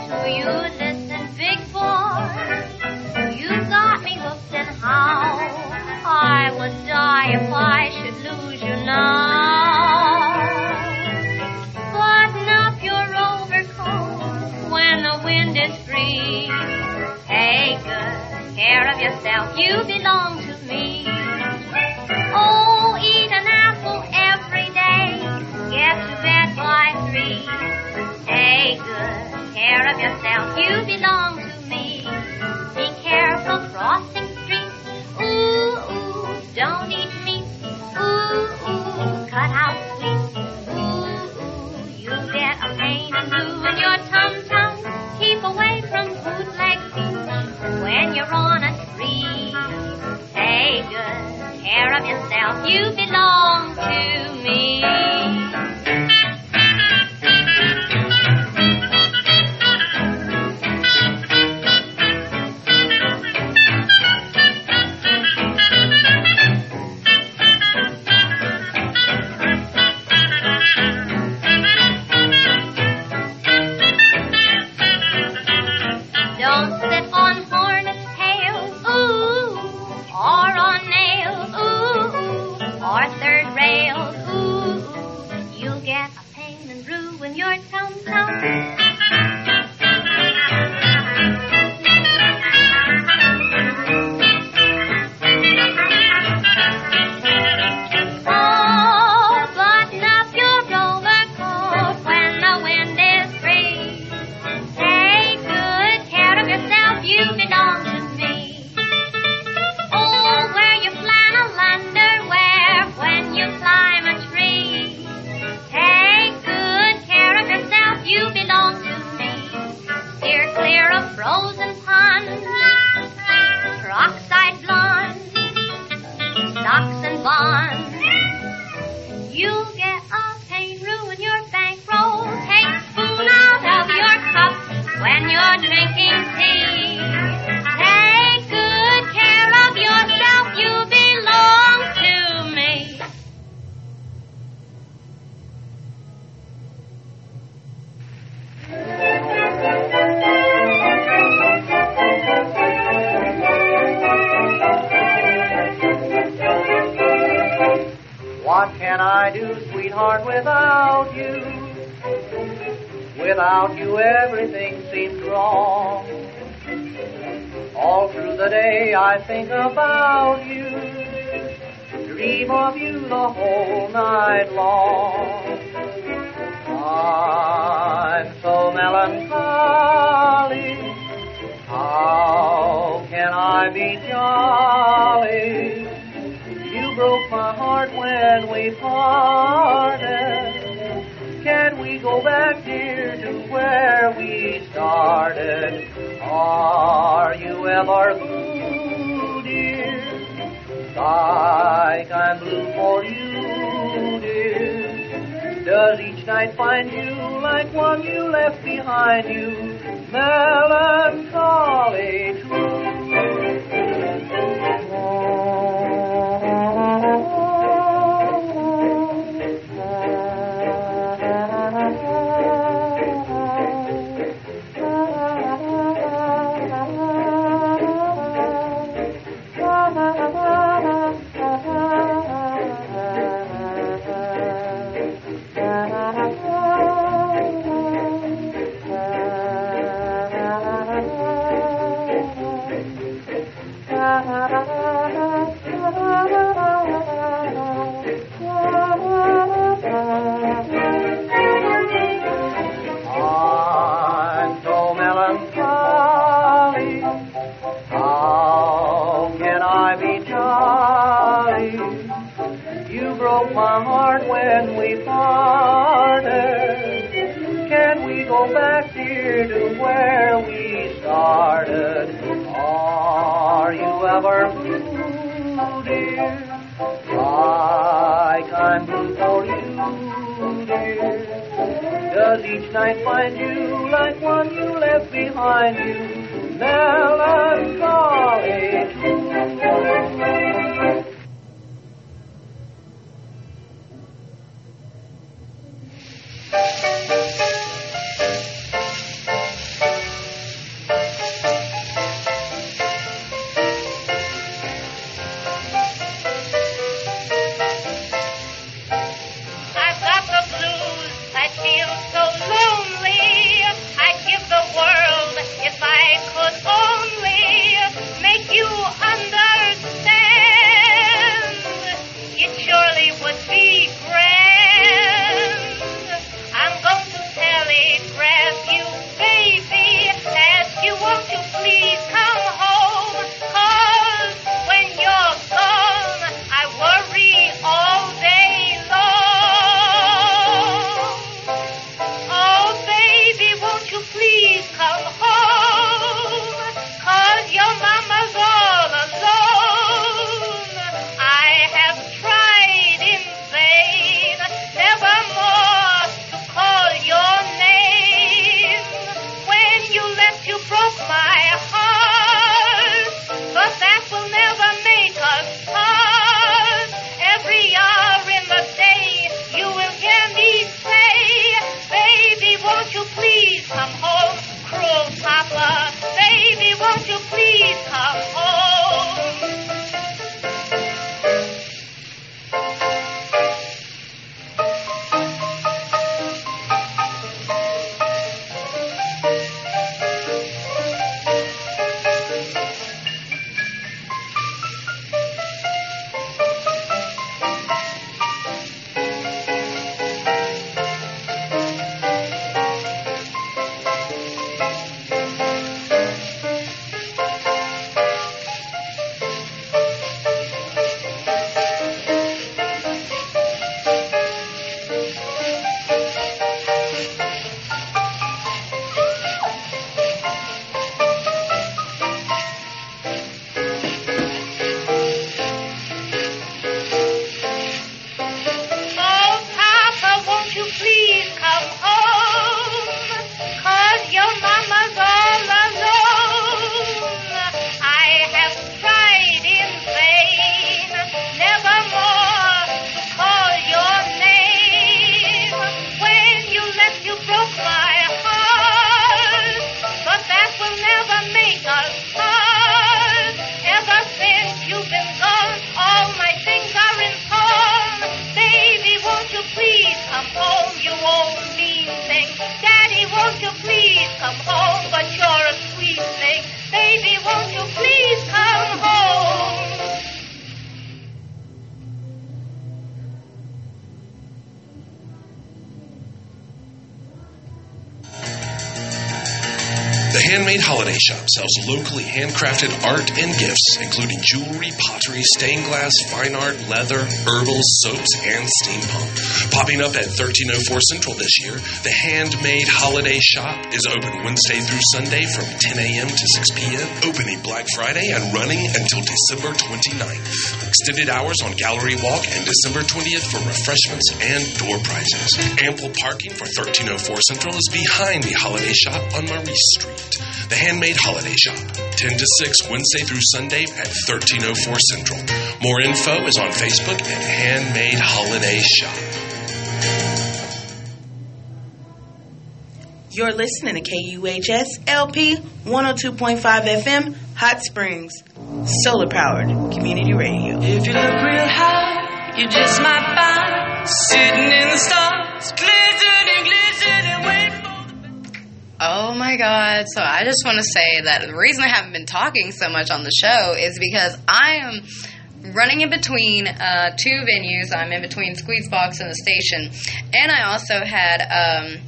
to you. Listen, big boy, you got me hooked and how I would die if I should lose you now. Button up your overcoat when the wind is free. Take good care of yourself, you belong to me. Oh, eat an apple every day, get to bed by three. Take good care of yourself, you belong to me. Be careful crossing streets, ooh, ooh, don't eat meat, ooh, ooh, cut out sweets, ooh, ooh, you get a pain and ruin your tum-tum. Keep away from bootleg feet when you're on a spree. Take good care of yourself, you belong to me. Thank you. Without you, everything seems wrong. All through the day, I think about you, dream of you the whole night long. I'm so melancholy. How can I be jolly? You broke my heart when we parted. Can we go back, dear, where we started? Are you ever blue, dear? Like I'm blue for you, dear. Does each night find you like one you left behind you? Melancholy where night find you like one you left behind you? Melancholy Handmade Holiday Shop sells locally handcrafted art and gifts, including jewelry, pottery, stained glass, fine art, leather, herbals, soaps, and steampunk. Popping up at 1304 Central this year, the Handmade Holiday Shop is open Wednesday through Sunday from 10 a.m. to 6 p.m., opening Black Friday and running until December 29th. Extended hours on Gallery Walk and December 20th for refreshments and door prizes. Ample parking for 1304 Central is behind the Holiday Shop on Marie Street. The Handmade Holiday Shop, 10 to 6 Wednesday through Sunday at 1304 Central. More info is on Facebook at Handmade Holiday Shop. You're listening to KUHS LP 102.5 FM, Hot Springs, solar powered community radio. If you look real high, you just might find sitting in the stars, glistening, glistening, waiting for. Oh my God. So I just want to say that the reason I haven't been talking so much on the show is because I am running in between uh, two venues. I'm in between Squeezebox and the station. And I also had um,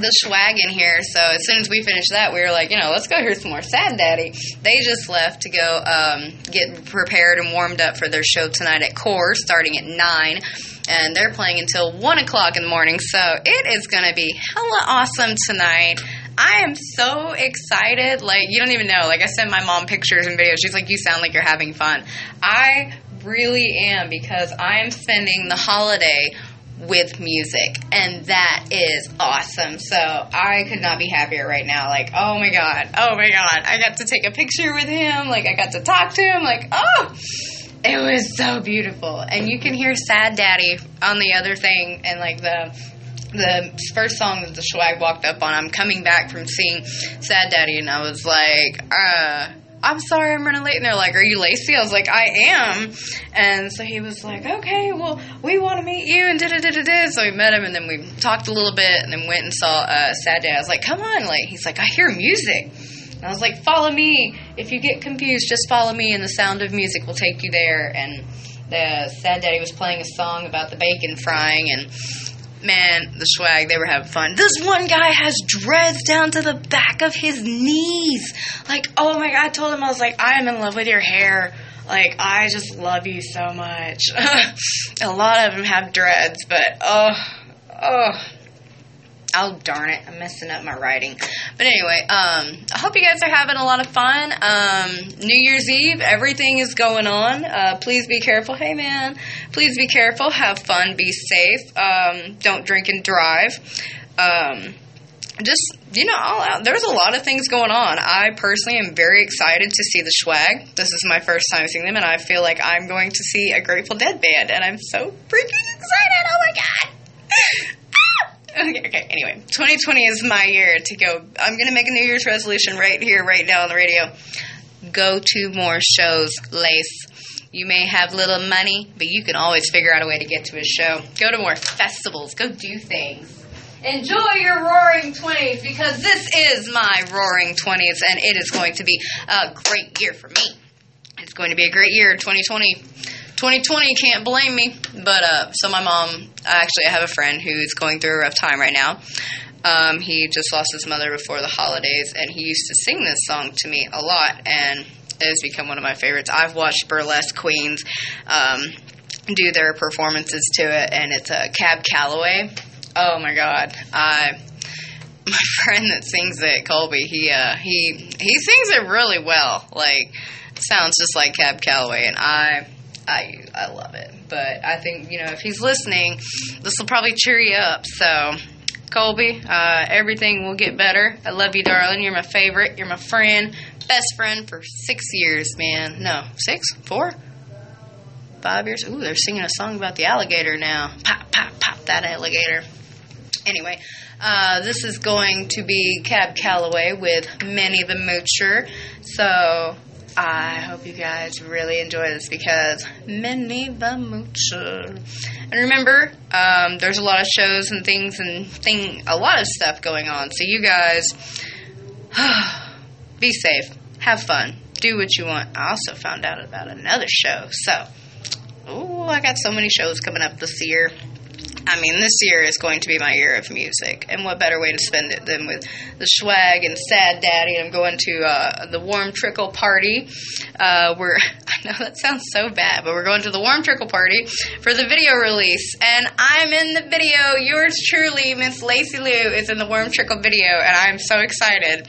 the Schwag in here. So as soon as we finished that, we were like, you know, let's go hear some more Sad Daddy. They just left to go um, get prepared and warmed up for their show tonight at Core starting at 9 and they're playing until one o'clock in the morning. So it is going to be hella awesome tonight. I am so excited. Like, you don't even know. Like, I sent my mom pictures and videos. She's like, you sound like you're having fun. I really am because I am spending the holiday with music and that is awesome so i could not be happier right now like oh my god oh my god i got to take a picture with him like i got to talk to him like oh it was so beautiful and you can hear sad daddy on the other thing and like the the first song that the Schwag walked up on i'm coming back from seeing sad daddy and i was like uh I'm sorry I'm running late. And they're like, Are you Lacey? I was like, I am. And so he was like, Okay, well, we want to meet you. And da da da da. So we met him and then we talked a little bit and then went and saw uh, Sad Daddy. I was like, Come on. Like, he's like, I hear music. And I was like, Follow me. If you get confused, just follow me and the sound of music will take you there. And the Sad Daddy was playing a song about the bacon frying and man, the Schwag, they were having fun. This one guy has dreads down to the back of his knees. Like, oh my god, I told him, I was like, I am in love with your hair. Like, I just love you so much. <laughs> a lot of them have dreads, but oh, oh. Oh darn it! I'm messing up my writing. But anyway, um, I hope you guys are having a lot of fun. Um, New Year's Eve, everything is going on. Uh, please be careful. Hey man, please be careful. Have fun. Be safe. Um, don't drink and drive. Um, just you know, all out. there's a lot of things going on. I personally am very excited to see the Schwag. This is my first time seeing them, and I feel like I'm going to see a Grateful Dead band, and I'm so freaking excited! Oh my god! <laughs> Okay, okay, anyway, 2020 is my year to go. I'm going to make a New Year's resolution right here, right now on the radio. Go to more shows, Lace. You may have little money, but you can always figure out a way to get to a show. Go to more festivals. Go do things. Enjoy your roaring 20s because this is my roaring 20s and it is going to be a great year for me. It's going to be a great year, 2020. 2020 can't blame me. But uh, so my mom, actually, I have a friend who's going through a rough time right now. Um, he just lost his mother before the holidays, and he used to sing this song to me a lot, and it has become one of my favorites. I've watched Burlesque Queens um, do their performances to it, and it's a uh, Cab Calloway. Oh my God, I <laughs> my friend that sings it, Colby, he uh, he he sings it really well. Like sounds just like Cab Calloway, and I I I love it. But I think you know if he's listening, this will probably cheer you up. So. Colby, uh, everything will get better. I love you, darling. You're my favorite. You're my friend, best friend for six years, man. No, six, four, five years. Ooh, they're singing a song about the alligator now. Pop, pop, pop that alligator. Anyway, uh, this is going to be Cab Calloway with Minnie the Moocher. So I hope you guys really enjoy this because Minnie the Moocher. And remember, um, there's a lot of shows and things and thing, a lot of stuff going on. So you guys, <sighs> be safe, have fun, do what you want. I also found out about another show. So, oh, I got so many shows coming up this year. I mean, this year is going to be my year of music, and what better way to spend it than with the Schwag and Sad Daddy? I'm going to uh, the Warm Trickle Party. Uh, we're <laughs> I know that sounds so bad, but we're going to the Warm Trickle Party for the video release, and I'm in the video. Yours truly, Miss Lacey Lou, is in the Warm Trickle video, and I'm so excited.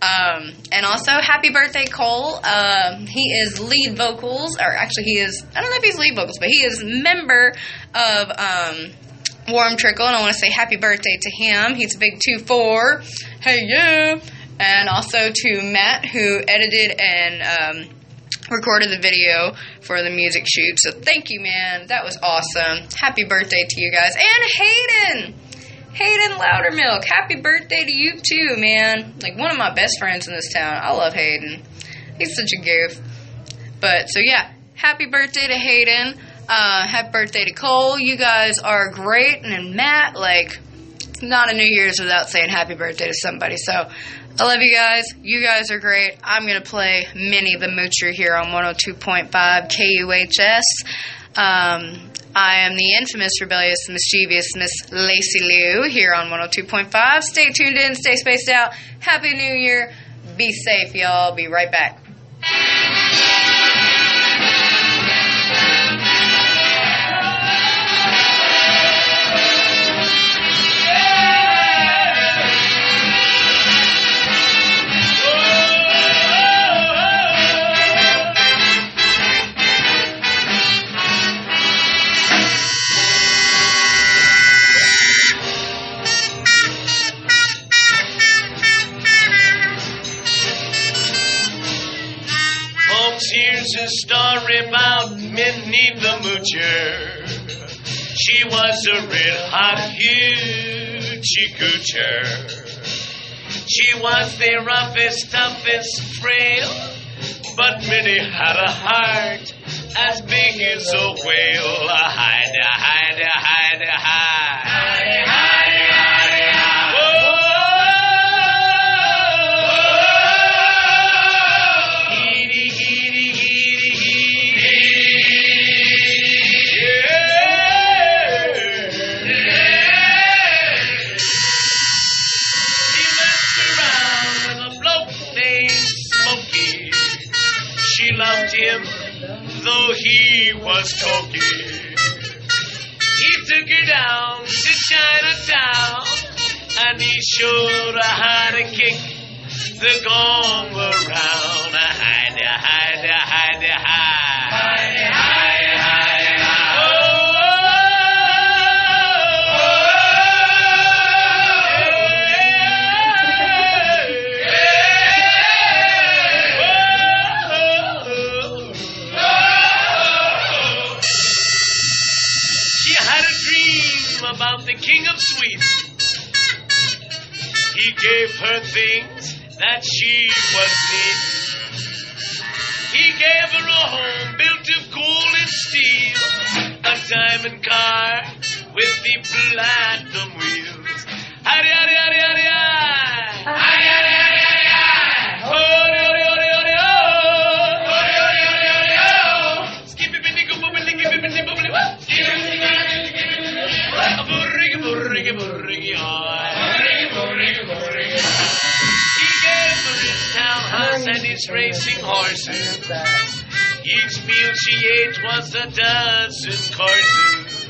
Um, and also, happy birthday, Cole. Um, he is lead vocals, or actually, he is, I don't know if he's lead vocals, but he is member of um, Warm Trickle, and I want to say happy birthday to him. He's a big 2 4. Hey, yeah. And also to Matt, who edited and um, recorded the video for the music shoot. So thank you, man. That was awesome. Happy birthday to you guys. And Hayden! Hayden Loudermilk, happy birthday to you too, man. Like one of my best friends in this town. I love Hayden. He's such a goof. But so yeah, happy birthday to Hayden. Uh, happy birthday to Cole. You guys are great. And then Matt, like, it's not a New Year's without saying happy birthday to somebody. So I love you guys. You guys are great. I'm going to play Minnie the Moocher here on 102.5 KUHS. Um, I am the infamous, rebellious, mischievous Miss Lacey Lou here on 102.5. Stay tuned in, stay spaced out. Happy New Year. Be safe, y'all. Be right back. A story about Minnie the Moocher. She was a red hot hoochie coocher. She was the roughest, toughest, frail, but Minnie had a heart as big as a whale. Hide, hide, hide, hide. She was talking. He took her down to Chinatown, and he showed her how to kick the gong around. Hide, hide, hide, hide. Gave her things that she was needing. He gave her a home built of gold and steel, a diamond car with the platinum wheels. Howdy, howdy, howdy, howdy, howdy. Racing horses. Each meal she ate was a dozen courses.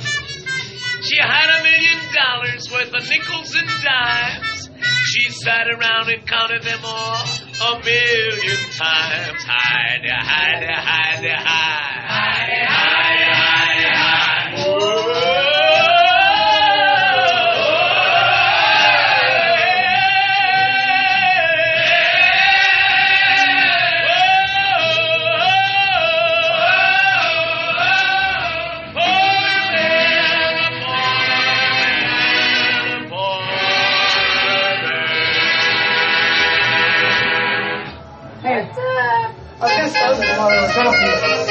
She had a million dollars worth of nickels and dimes. She sat around and counted them all a million times. Hide, hide, hide, hide. Hide, hide, hide, hide. I guess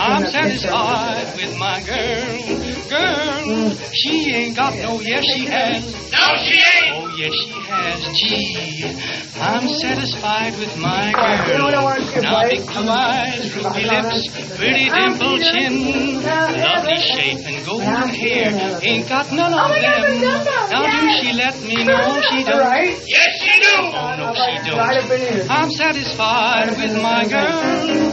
I'm satisfied with my girl. Girl, she ain't got no, yes she has. No, she ain't. Oh, yes she has. Gee, I'm satisfied with my You know what I want girl. Now big blue eyes, ruby lips, pretty dimple chin, lovely shape and golden hair. Ain't got oh none of them. Now do she let me know she don't? Yes, she do. Oh, no, she don't. I'm satisfied with my girl.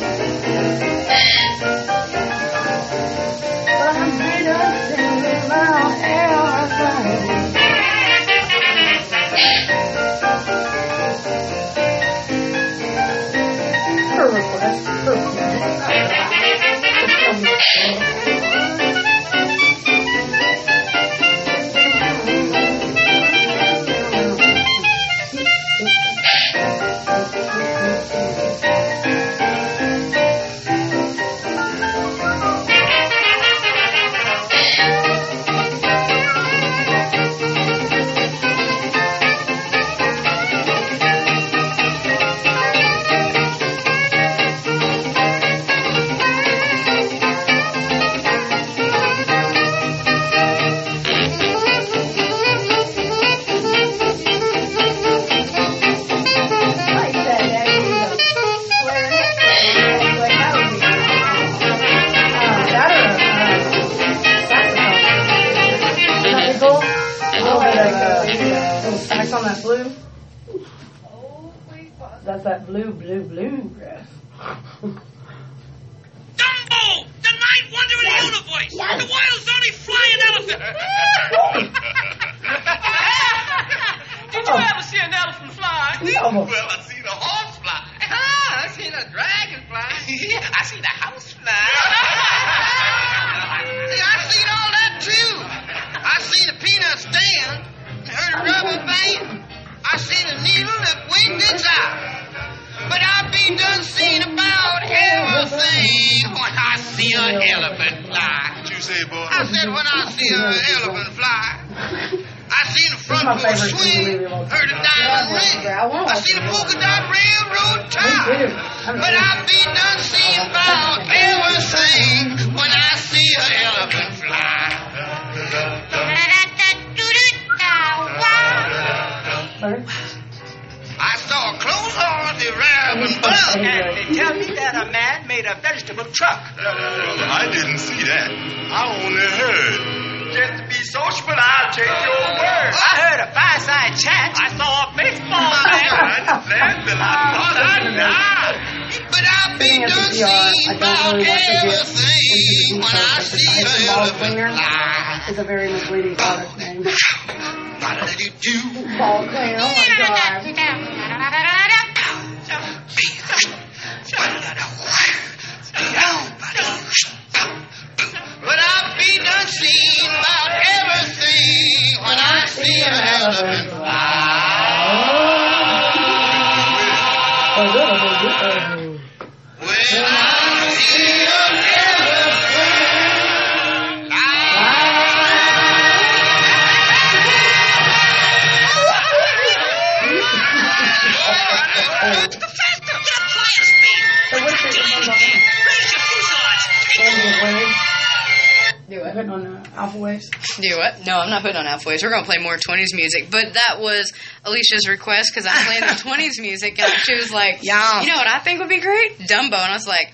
I'm not putting on Alpha Waves. We're going to play more 20s music. But that was Alicia's request because I'm playing <laughs> the 20s music. And she was like, Yeah. You know what I think would be great? Dumbo. And I was like,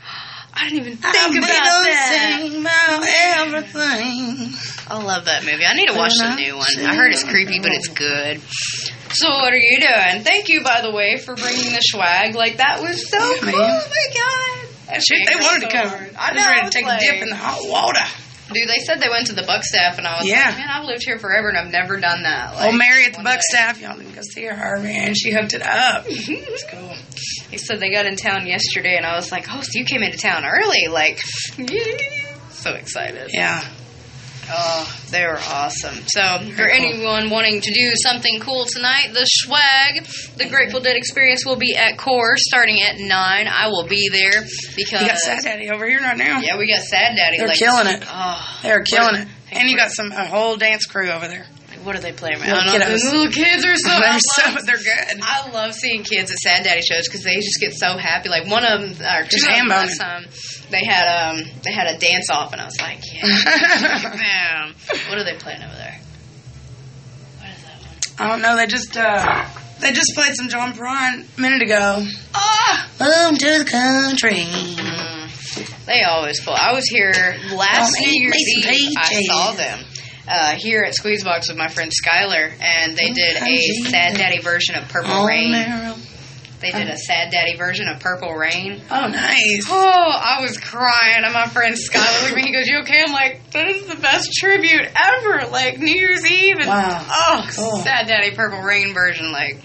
I didn't even think be about that. sing about everything. I love that movie. I need to watch the new one. I heard it's creepy, but it's good. So what are you doing? Thank you, by the way, for bringing the Schwag. Like that was so Yeah, cool. man. Oh my god! Shit, they wanted to come. I I was ready to take like- a dip in the hot water. Dude, they said they went to the Buckstaff, and I was Yeah. like, man, I've lived here forever, and I've never done that. Like, Old Mary at the one buck day. staff, y'all didn't go see her, man. She hooked it up. <laughs> It's cool. He said they got in town yesterday, and I was like, oh, so you came into town early. Like, <laughs> so excited. Yeah. Oh, they were awesome. So, for anyone wanting to do something cool tonight, the Schwag, the Grateful Dead experience will be at Core starting at 9. I will be there because. You got Sad Daddy over here right now. Yeah, we got Sad Daddy. They're like, killing it. Oh, They're killing it. And you got some a whole dance crew over there. What are they playing? I Little don't know. kiddos. Little kids are so. <laughs> They're so they're good. I love seeing kids at Sad Daddy shows because they just get so happy. Like one of them, or two Just of them last time, they had um they had a dance off, and I was like, yeah, <laughs> man. What are they playing over there? I don't know. They just uh, they just played some John Prine a minute ago. Ah, Home to the country. Mm. they always pull. I was here last Oh, New Year's Eve. I saw them. Uh, here at Squeezebox with my friend Skylar, and they did a. Sad Daddy version of Purple Oh, Rain. They did a Sad Daddy version of Purple Rain. Oh, nice. Oh, I was crying. And my friend Skylar looked at me. He goes, "You okay?" I'm like, "That is the best tribute ever." Like New Year's Eve. And, Wow. Oh, Cool. Sad Daddy Purple Rain version. Like,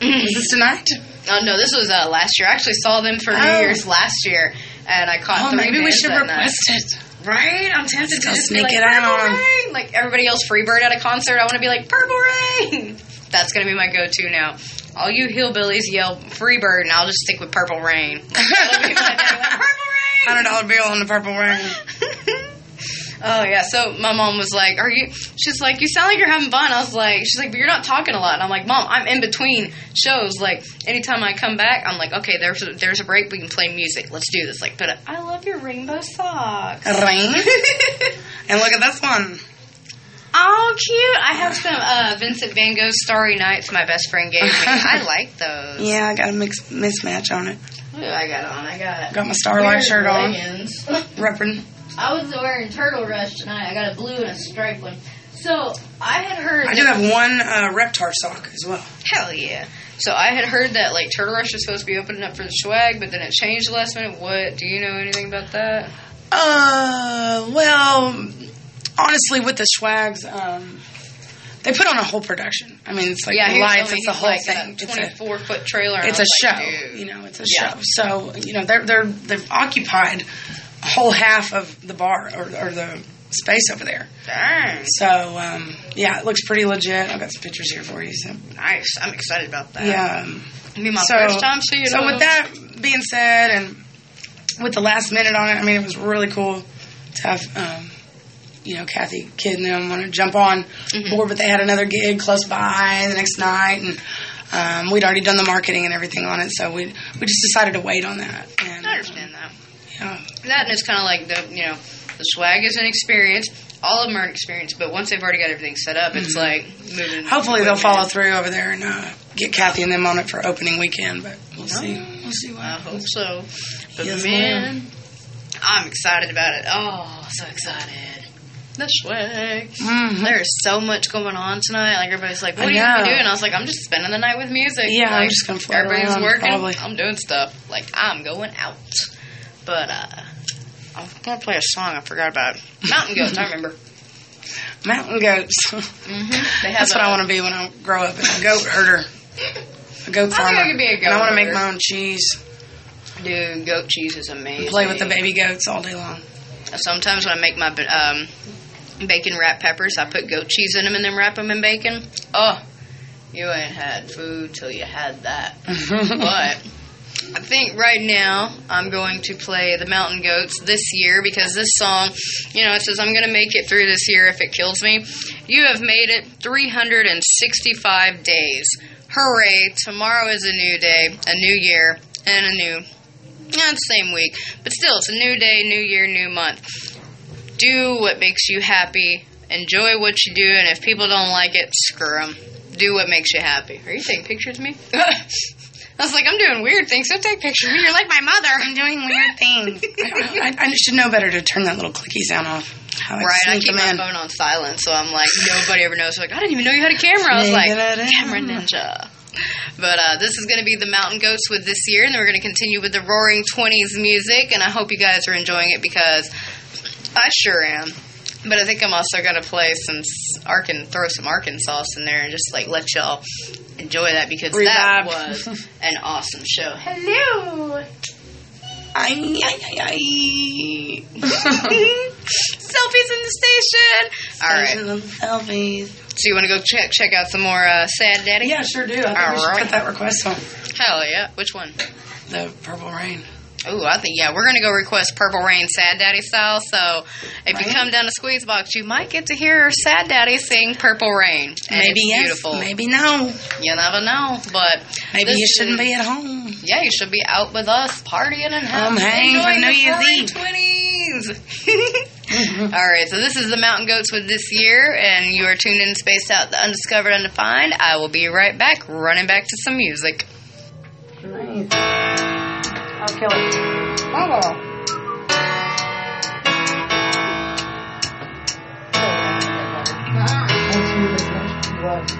Is this tonight? oh no, this was uh, last year. I actually saw them for New Oh. Year's last year, and I caught Oh, maybe we should request night. it. Right? I'm tempted to just sneak it like Purple out. Rain. Like everybody else, Freebird at a concert. I want to be like Purple Rain. That's gonna be my go-to now. All you hillbillies yell Freebird, and I'll just stick with Purple Rain. That'll be my day, like, Hundred dollar bill on the purple rain. <laughs> Oh yeah, so my mom was like, "Are you?" She's like, "You sound like you're having fun." I was like, "She's like, but you're not talking a lot." And I'm like, "Mom, I'm in between shows. Like, anytime I come back, I'm like, okay, there's a, there's a break. We can play music. Let's do this." Like, but I love your rainbow socks. Rain. <laughs> and look at this one. Oh, cute! I have some uh, Vincent Van Gogh Starry Nights. My best friend gave me. I <laughs> like those. Yeah, I got a mix mismatch on it. Do I got on? I got Got my Starlight weird shirt on. Reppin'. <laughs> I was wearing Turtle Rush tonight. I got a blue and a striped one. So I had heard. I do have one uh, Reptar sock as well. Hell yeah. So I had heard that like Turtle Rush was supposed to be opening up for the Schwag, but then it changed last minute. What? Do you know anything about that? Uh, well, honestly, with the Schwags, um, they put on a whole production. I mean, it's like yeah, lights, it's the he's whole like thing. A It's a, Twenty-four foot trailer. it's a was show. dude. You know, it's a Yeah. show. So you know, they're they're they've occupied a whole half of the bar or, or the space over there. Dang. So um, yeah, it looks pretty legit. I've got some pictures here for you. So Nice. I'm excited about that. yeah. um, It'll be my so, first time seeing So those. with that being said, and with the last minute on it, I mean, it was really cool to have, um, you know, Kathy, Kid, and them want to jump on Mm-hmm. board, but they had another gig close by the next night, and um, we'd already done the marketing and everything on it, so we we just decided to wait on that. And I understand that. yeah, That and it's kind of like the you know the Schwag is an experience. All of them are an experience, but once they've already got everything set up, it's Mhm. like moving. hopefully they'll follow through over there and uh, get Kathy and them on it for opening weekend, but we'll see. We'll see what I hope so. But Yes, man, I'm excited about it. Oh, so excited. The Schwag. Mhm. There's so much going on tonight. Like everybody's like, "What I are you know. do?" And I was like, "I'm just spending the night with music." Yeah, I'm just gonna Everybody's around, working. probably. I'm doing stuff. Like I'm going out. But uh, I'm gonna play a song. I forgot about Mountain Goats. I remember. Mountain goats. <laughs> Mm-hmm. That's what I want to be when I grow up. A goat herder. A goat I think farmer. I be a goat and I want to make my own cheese. Dude, goat cheese is amazing. Play with the baby goats all day long. Sometimes when I make my um, bacon wrap peppers, I put goat cheese in them and then wrap them in bacon. Oh, you ain't had food till you had that. <laughs> but I think right now I'm going to play the Mountain Goats this year because this song, you know, it says I'm going to make it through this year if it kills me. You have made it 365 days. Hooray! Tomorrow is a new day, a new year, and a new not the same week, but still, it's a new day, new year, new month. Do what makes you happy. Enjoy what you do, and if people don't like it, screw them. Do what makes you happy. Are you taking pictures of me? <laughs> I was like, I'm doing weird things, Don't take pictures of me. You're like my mother. I'm doing weird things. <laughs> I, I, I should know better to turn that little clicky sound off. How I right, I keep my in. phone on silent, so I'm like, nobody ever knows. Like, I didn't even know you had a camera. I was like, Sneak it in. camera ninja. But uh, this is going to be the Mountain Goats with this year, and we're going to continue with the Roaring Twenties music. And I hope you guys are enjoying it because I sure am. But I think I'm also going to play some Arkan, throw some Arkansauce in there, and just like let y'all enjoy that because that was <laughs> an awesome show. Hello. Ay, ay, ay, ay. <laughs> Selfies in the station. All right. Selfies. So you want to go check check out some more uh, Sad Daddy? Yeah, sure do. I think All we should right. put that request on. Hell yeah. Which one? The Purple Rain. Oh, I think yeah, we're gonna go request Purple Rain Sad Daddy style. So if you come down to Squeeze Box, you might get to hear Sad Daddy sing Purple Rain. And maybe it's yes, beautiful. maybe no. You never know, but Maybe you shouldn't is- be at home. Yeah, you should be out with us partying and um, having I'm hanging for enjoying New the Year's Eve. Twenties. All right, so this is the Mountain Goats with this year, and you are tuned in, spaced out, the undiscovered, undefined. I will be right back, running back to some music. I'll kill it. Oh. I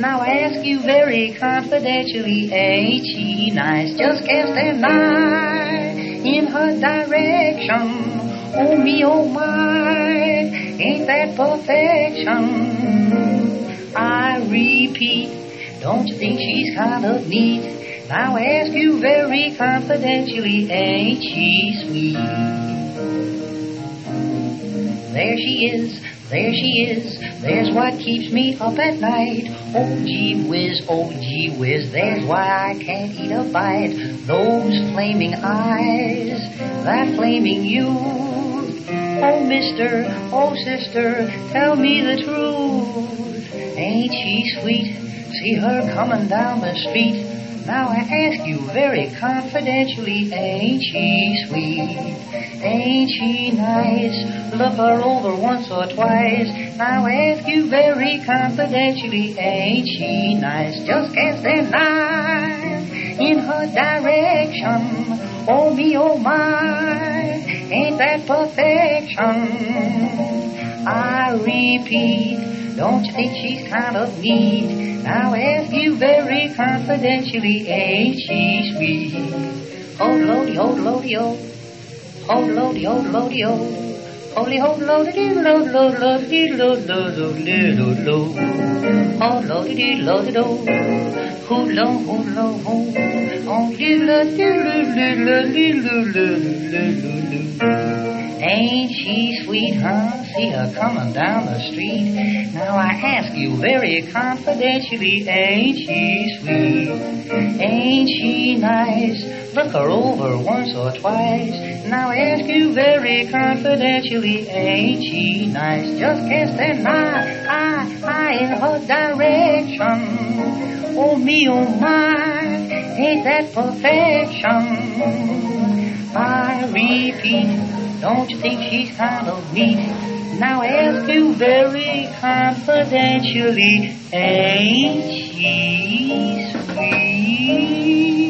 Now ask you very confidentially, ain't she nice? Just cast an eye in her direction. Oh me, oh my, ain't that perfection? I repeat, don't you think she's kind of neat? Now ask you very confidentially, ain't she sweet? There she is, what keeps me up at night. Oh gee whiz, oh gee whiz, there's why I can't eat a bite. Those flaming eyes, that flaming youth. Oh mister, oh sister, tell me the truth. Ain't she sweet? See her coming down the street. Now I ask you very confidentially, ain't she sweet? Ain't she nice? Look her over once or twice. Now I ask you very confidentially, ain't she nice? Just cast an eye in her direction. Oh me, oh my, ain't that perfection? I repeat, don't you think she's kind of neat? Now I ask you very confidentially, ain't she sweet? Hold lody, hold lody, oh. Hold lody, hold lody, oh. Holy hold lody, dee lo lo lo dee lo lo lo dee lo lo. Hold lody, dee lo dee do. Hold lo, hold lo, hold. Oh, dee lo dee lo dee lo dee lo lo lo lo lo. Ain't she sweet, huh? See her coming down the street. Now I ask you very confidentially, ain't she sweet? Ain't she nice? Look her over once or twice. Now I ask you very confidentially, ain't she nice? Just cast an eye, eye, eye in her direction. Oh me, oh my, ain't that perfection? I repeat, don't you think she's kind of neat? Now ask you very confidentially, ain't she sweet?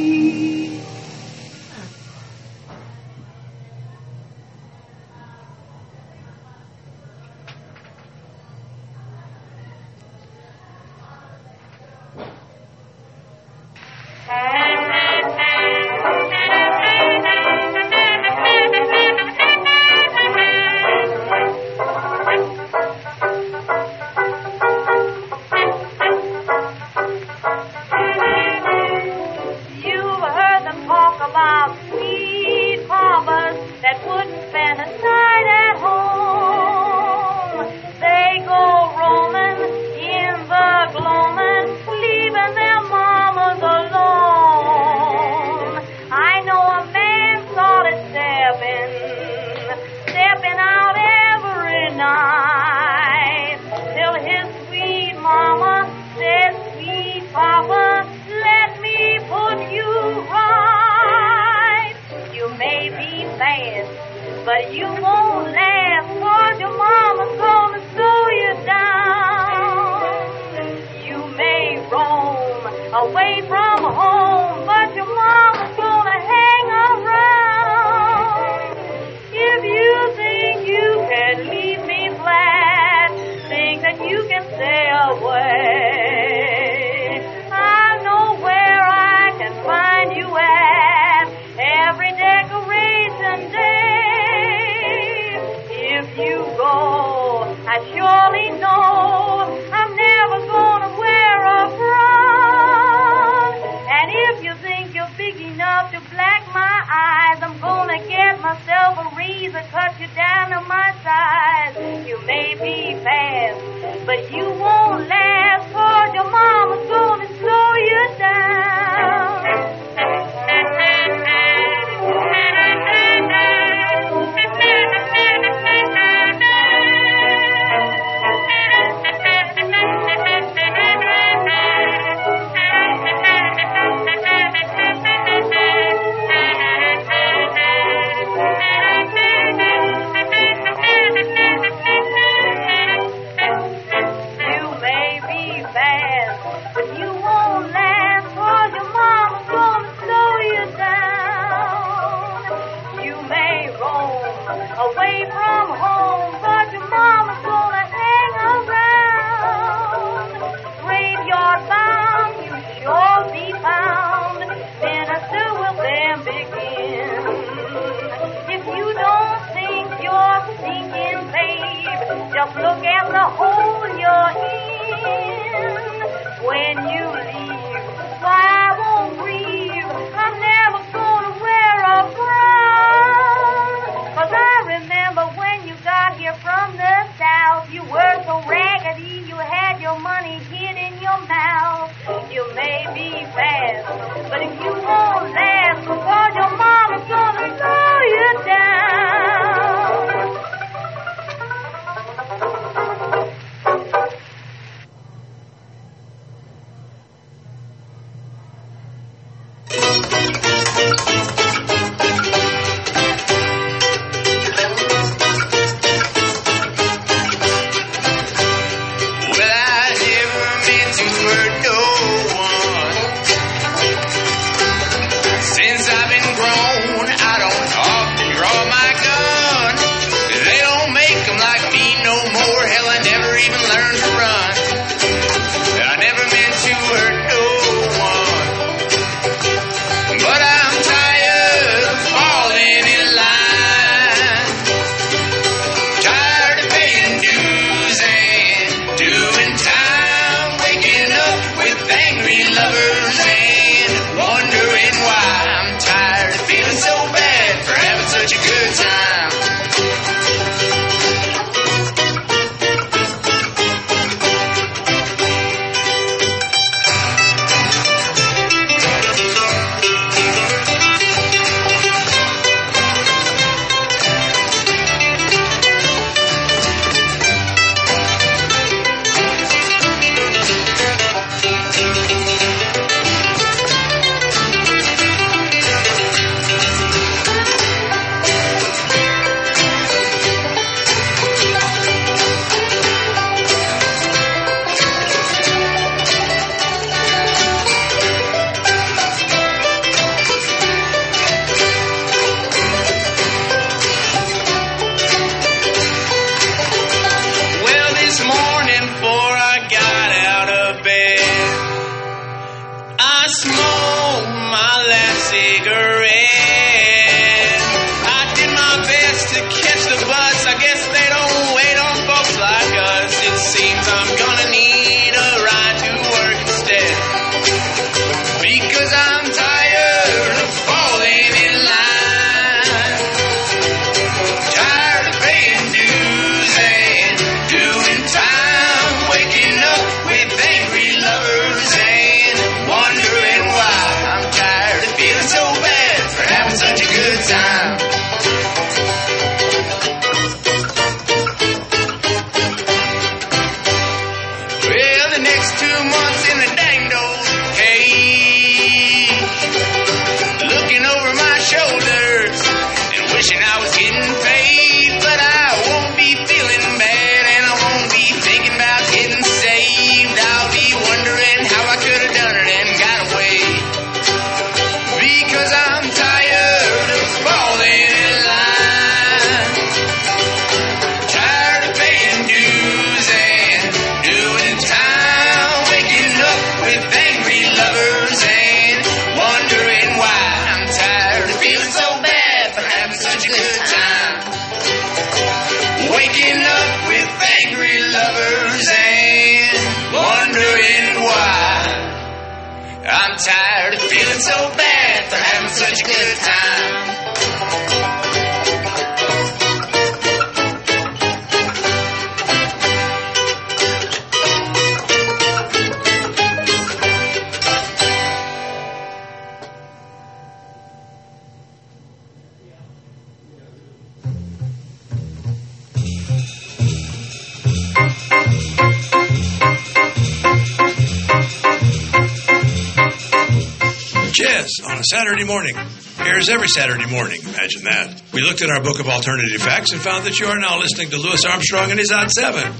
Saturday morning. Airs every Saturday morning. Imagine that. We looked at our book of alternative facts and found that you are now listening to Louis Armstrong and his Hot Seven.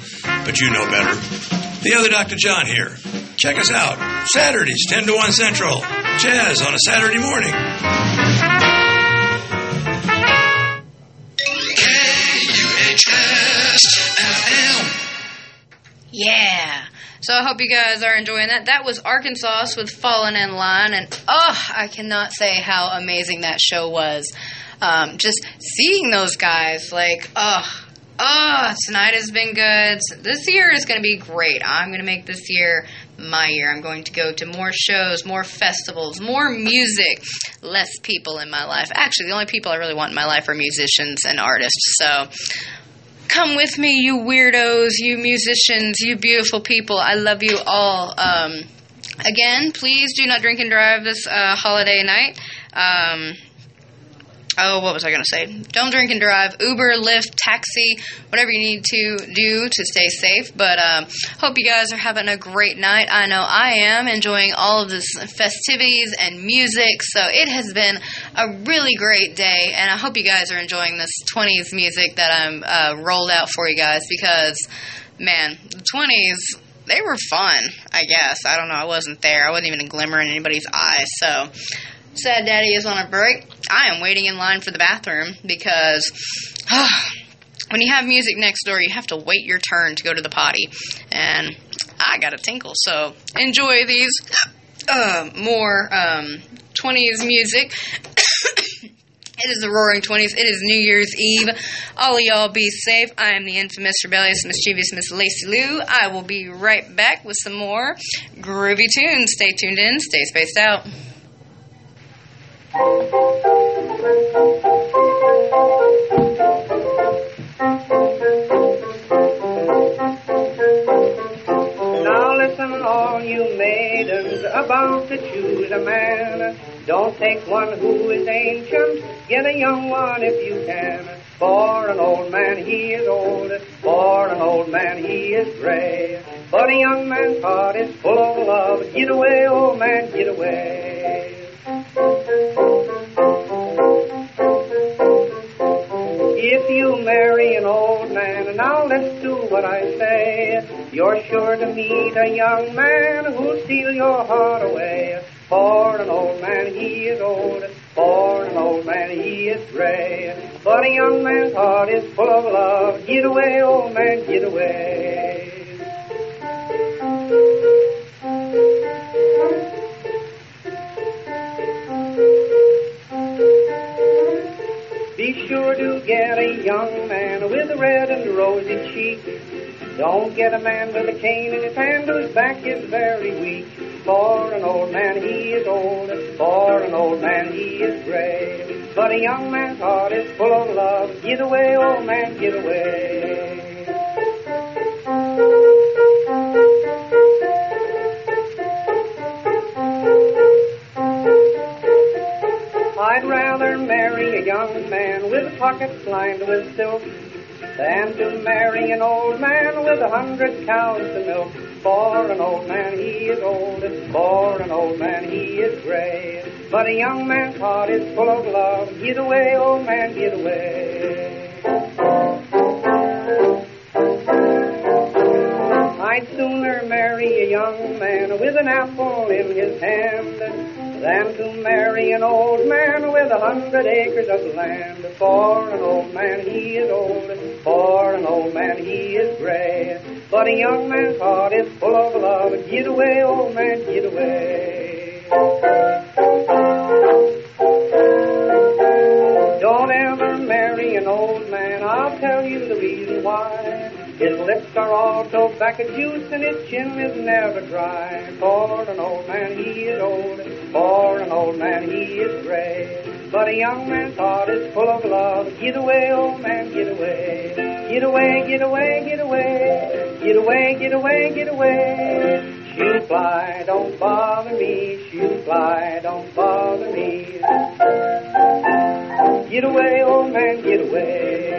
But you know better. The other Dr. John here. Check us out. Saturdays, 10 to 1 Central. Jazz on a Saturday morning. So I hope you guys are enjoying that. That was Arkansauce with Fallen in Line, and oh, I cannot say how amazing that show was. Um, just seeing those guys, like, oh, oh, tonight has been good. This year is going to be great. I'm going to make this year my year. I'm going to go to more shows, more festivals, more music, less people in my life. Actually, the only people I really want in my life are musicians and artists. So come with me, you weirdos, you musicians, you beautiful people. I love you all. Um, again, please do not drink and drive this uh, holiday night. Um, oh, what was I going to say? Don't drink and drive. Uber, Lyft, taxi, whatever you need to do to stay safe. But um, hope you guys are having a great night. I know I am enjoying all of this festivities and music. So it has been a really great day, and I hope you guys are enjoying this 20s music that I'm uh, rolled out for you guys because, man, the 20s. They were fun, I guess. I don't know. I wasn't there. I wasn't even a glimmer in anybody's eye. So, Sad Daddy is on a break. I am waiting in line for the bathroom because when you have music next door, you have to wait your turn to go to the potty. And I got a tinkle. So enjoy these uh, more um, 20s music. <coughs> It is the Roaring Twenties. It is New Year's Eve. All of y'all be safe. I am the infamous, rebellious, mischievous Miss Lacey Lou. I will be right back with some more groovy tunes. Stay tuned in. Stay spaced out. About to choose a man. Don't take one who is ancient, get a young one if you can. For an old man he is old, for an old man he is gray. But a young man's heart is full of love. Get away, old man, get away. Marry an old man, and now let's do what I say. You're sure to meet a young man who'll steal your heart away. For an old man he is old, for an old man he is gray. But a young man's heart is full of love. Get away, old man, get away. Be sure to get a young man with a red and rosy cheek. Don't get a man with a cane in his hand whose back is very weak. For an old man he is old, for an old man he is gray. But a young man's heart is full of love. Get away, old man, get away. I'd rather marry young man with pockets lined with silk than to marry an old man with a hundred cows to milk. For an old man he is old, for an old man he is gray. But a young man's heart is full of love. Get away, old man, get away. I'd sooner marry a young man with an apple in his hand than to marry an old man with a hundred acres of land. For an old man he is old, for an old man he is gray. But a young man's heart is full of love. Get away, old man, get away. Don't ever marry an old man, I'll tell you the reason why. His lips are all tobacco juice and his chin is never dry. For an old man he is old, for an old man he is gray. But a young man's heart is full of love. Get away, old man, get away. Get away, get away, get away. Get away, get away, get away. Shoot fly, don't bother me. Shoot fly, don't bother me. Get away, old man, get away.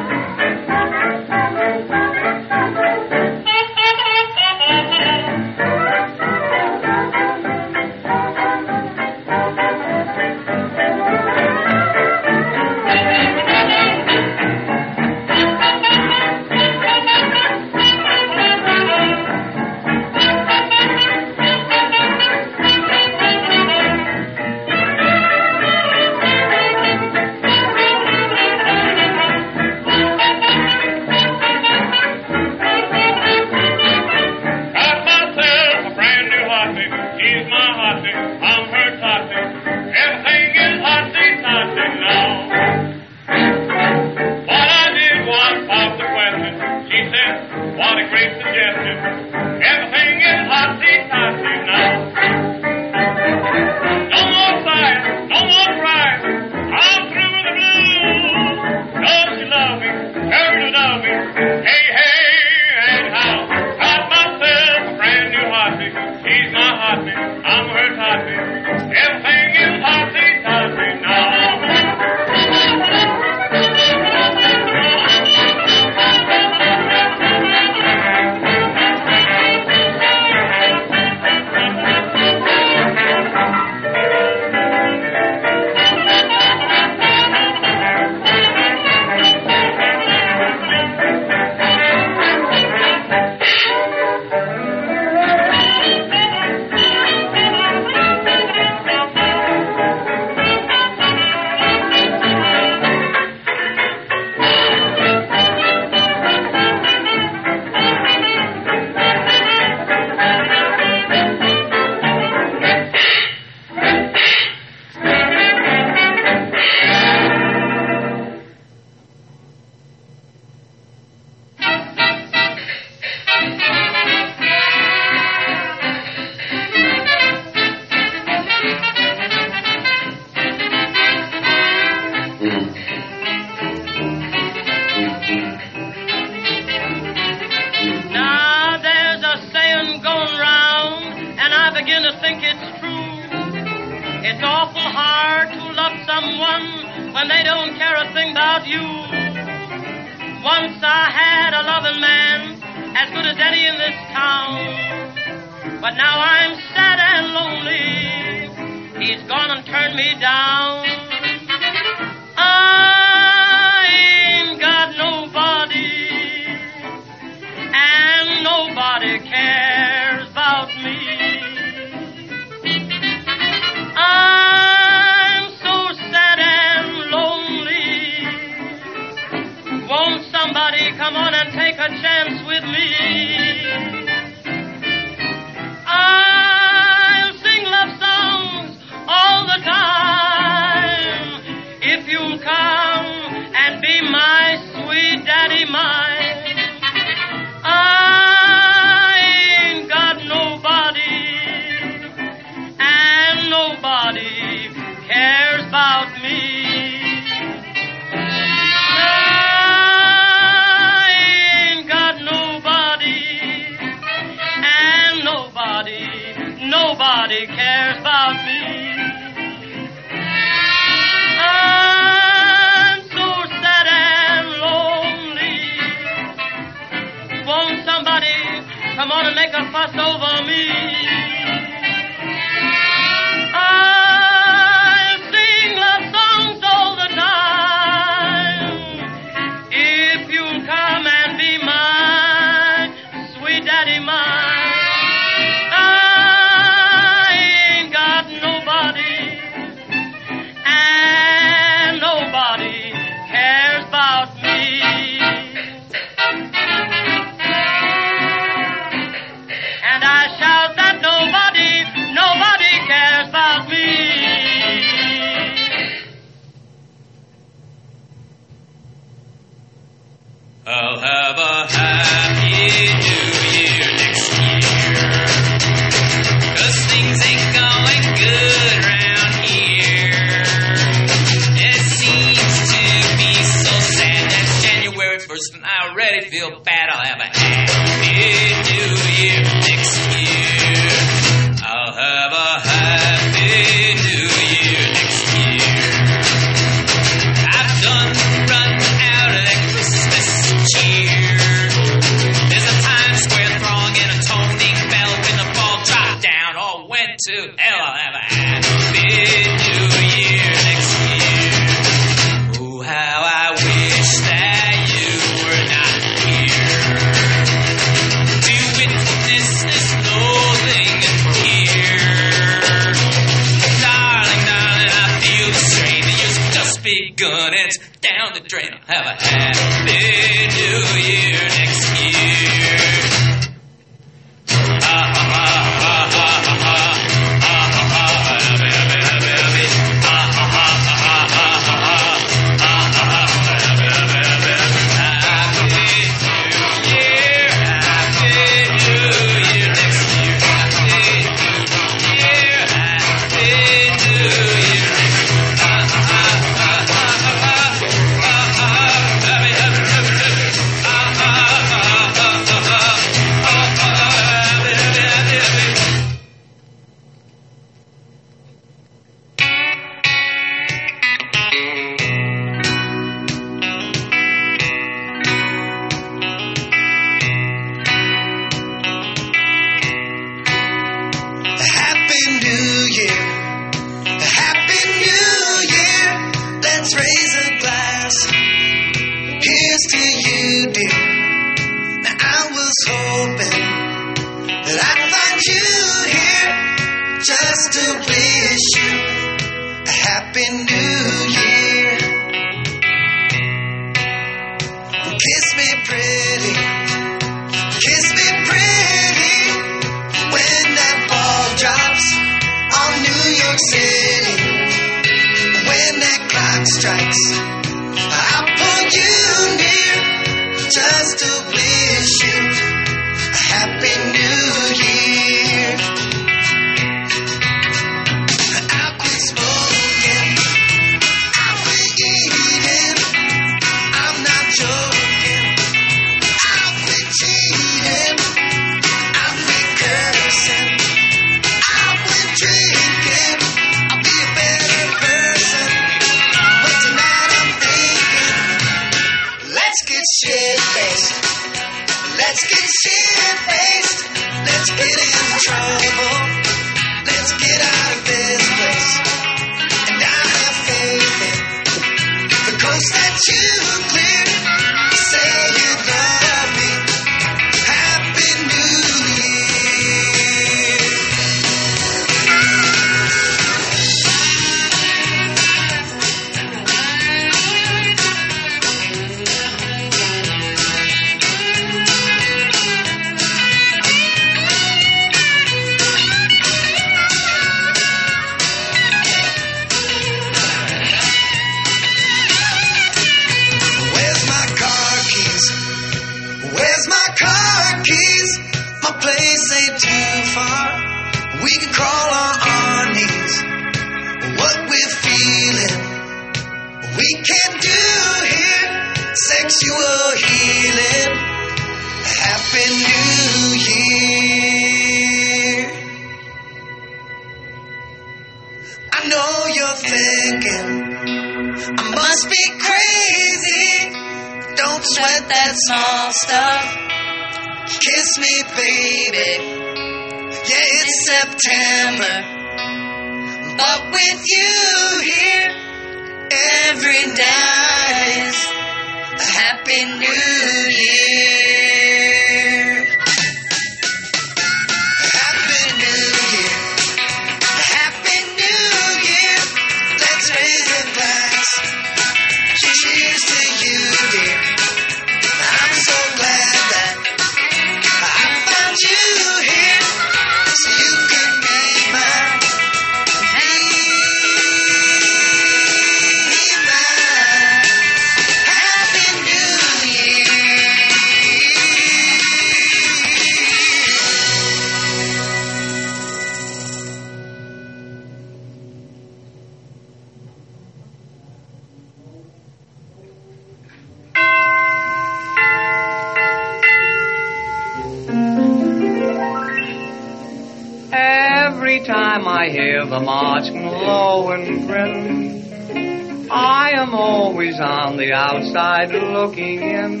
Time I hear the marching low and grin, I am always on the outside looking in.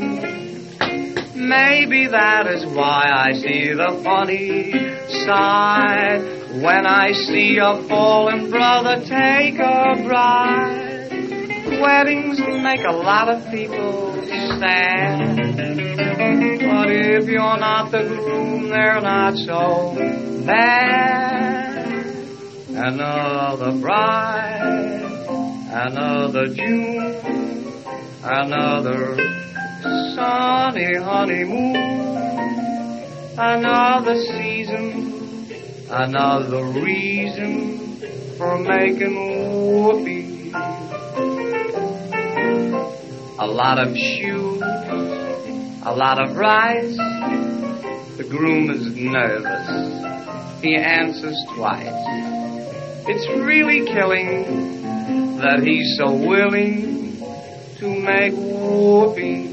Maybe that is why I see the funny side when I see a fallen brother take a bride. Weddings make a lot of people sad. But if you're not the groom, they're not so bad. Another bride, another June, another sunny honeymoon, another season, another reason for making whoopee. A lot of shoes, a lot of rice. The groom is nervous. He answers twice. It's really killing that he's so willing to make whoopee.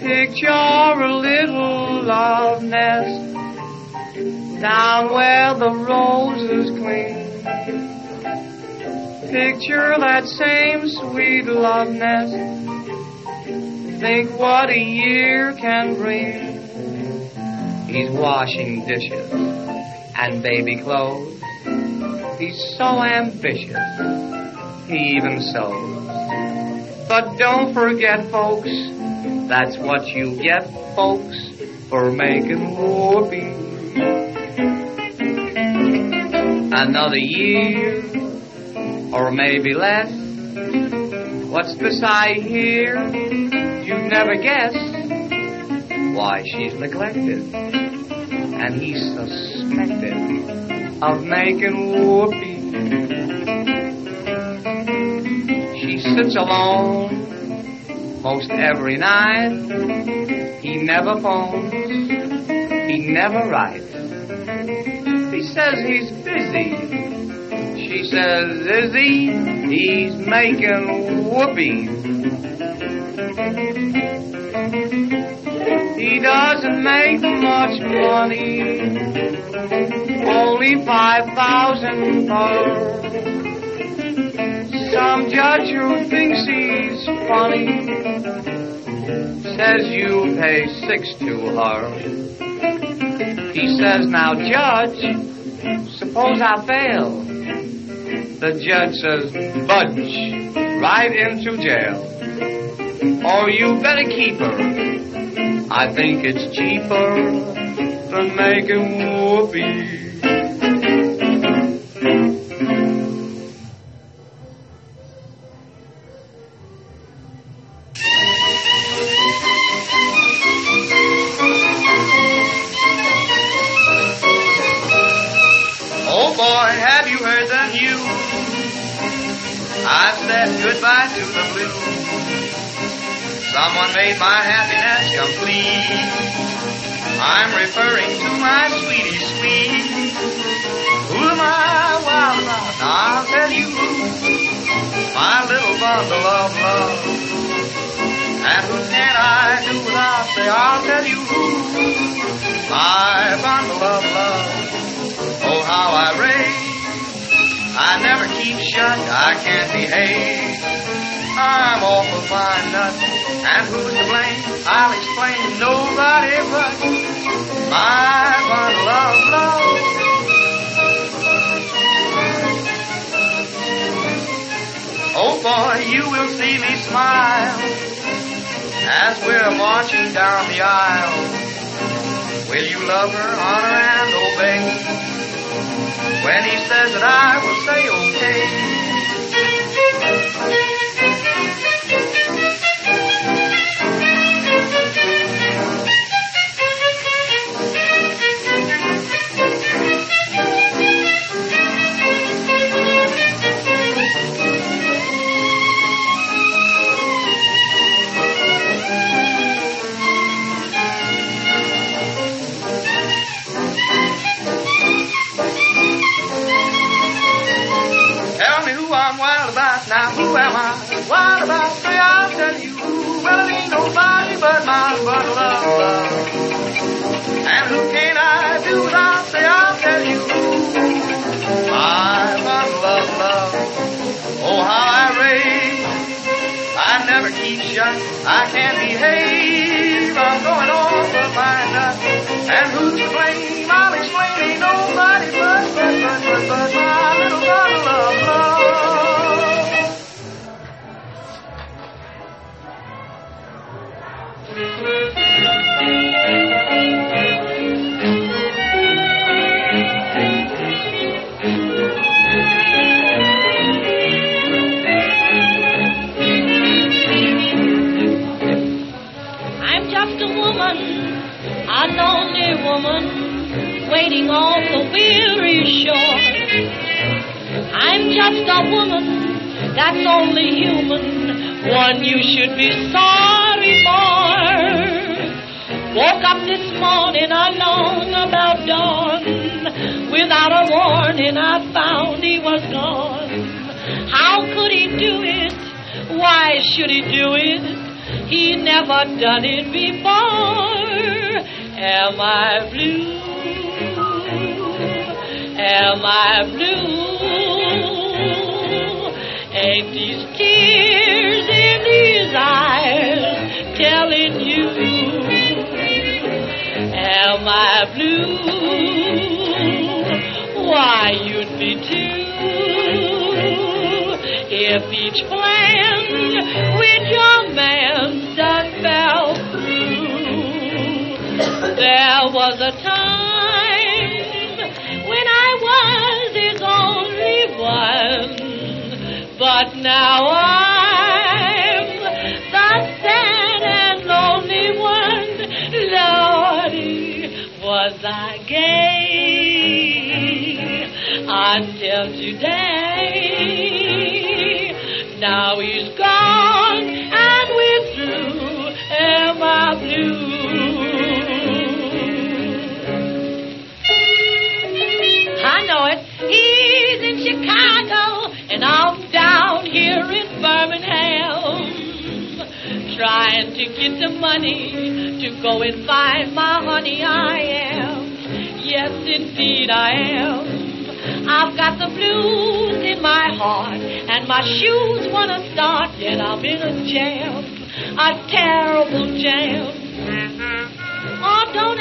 Picture a little love nest down where the roses cling. Picture that same sweet love nest. Think what a year can bring. He's washing dishes and baby clothes. He's so ambitious. He even sews. But don't forget, folks, that's what you get, folks, for making whoopee. Another year, or maybe less. What's beside here? You'd never guess. Why, she's neglected, and he's suspected of making whoopee. She sits alone most every night. He never phones, he never writes. He says he's busy. She says, he? He's making whoopee. He doesn't make much money, only five thousand per. Some judge who thinks he's funny says you pay six to her. He says, now judge, suppose I fail. The judge says, budge right into jail. Or you better keep her. I think it's cheaper than making whoopee. Someone made my happiness complete. I'm referring to my sweetie sweet. Who am I wild about? I'll tell you My little bundle of love. And who can I do without say? I'll tell you My bundle of love. Oh, how I rave. I never keep shut. I can't behave. I'm awful fine. And who's to blame? I'll explain. Nobody but my bundle of love. Oh boy, you will see me smile as we're marching down the aisle. Will you love her, honor, and obey? When he says that I will say okay. Now. Who am I What about? Say I'll tell you. Well, it ain't nobody but my of love. And who can I do without? Say I'll tell you. My bundle of love. Oh, how I rave. I never keep shut. I can't behave. I'm going on for my nut. And who's to blame? I'll explain. Ain't nobody but, but, but, but, but my little bundle just a woman that's only human, one you should be sorry up this morning alone about dawn, without a warning I found he was gone. How could he do it? Why should he do it? He never done it before. Am I blue? Am I blue? Ain't these tears in these eyes telling you? Am I blue? Why, you'd be too if each plan with your man done fell through. There was a time when I was his only one, but now I'm until today? Now he's gone and withdrew. Am I blue? I know it. He's in Chicago, and I'm down here in Birmingham. Trying to get the money to go and find my honey. I am. Yes, indeed, I am. I've got the blues in my heart, and my shoes wanna start, yet I'm in a jam, a terrible jam. Mm-hmm. Oh, don't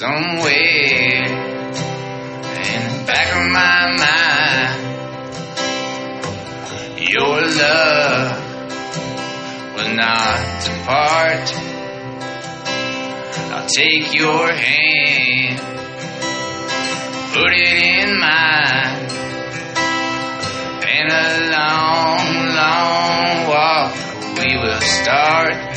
Somewhere in the back of my mind, your love will not depart. I'll take your hand, put it in mine, and a long, long walk we will start.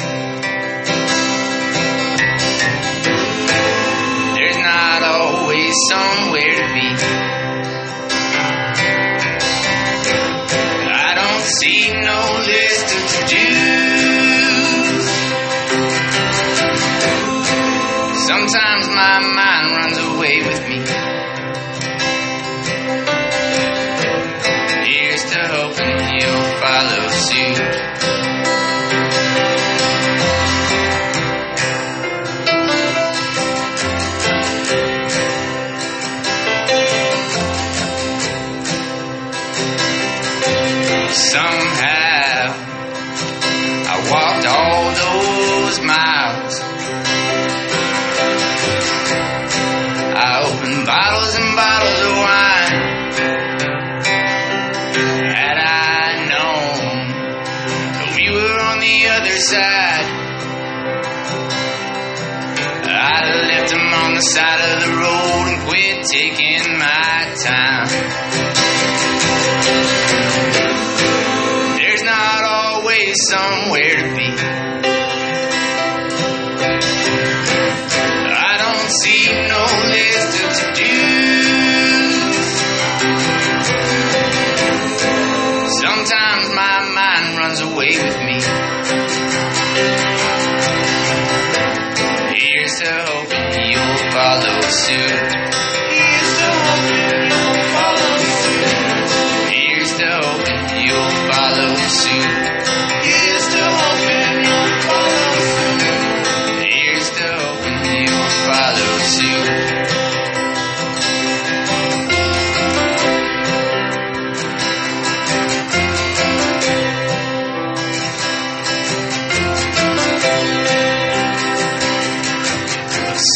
my mind. side of the road and quit taking my time. There's not always somewhere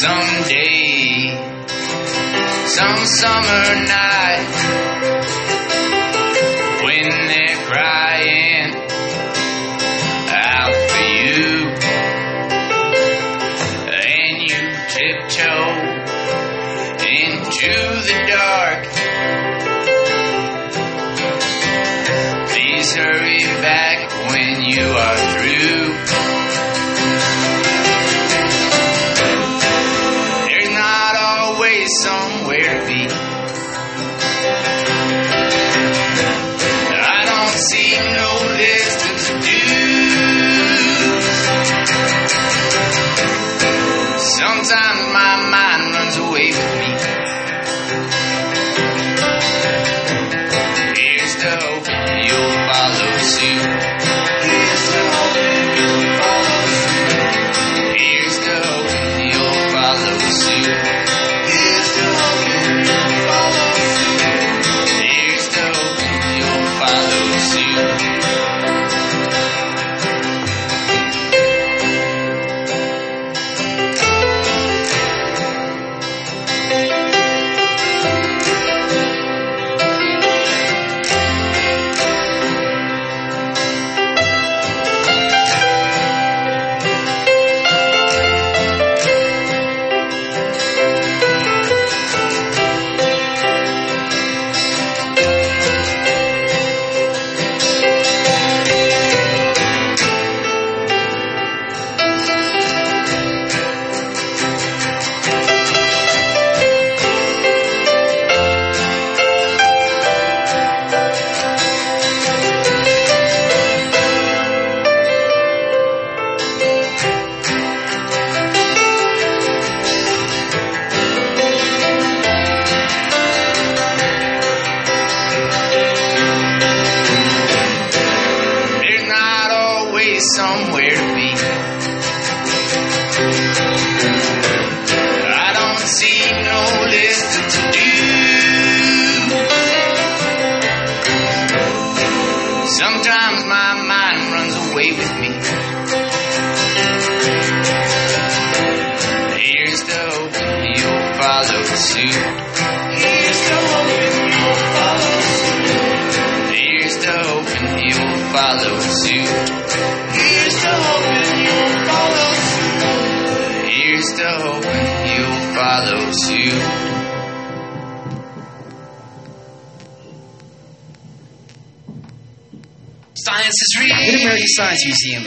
someday, some summer night.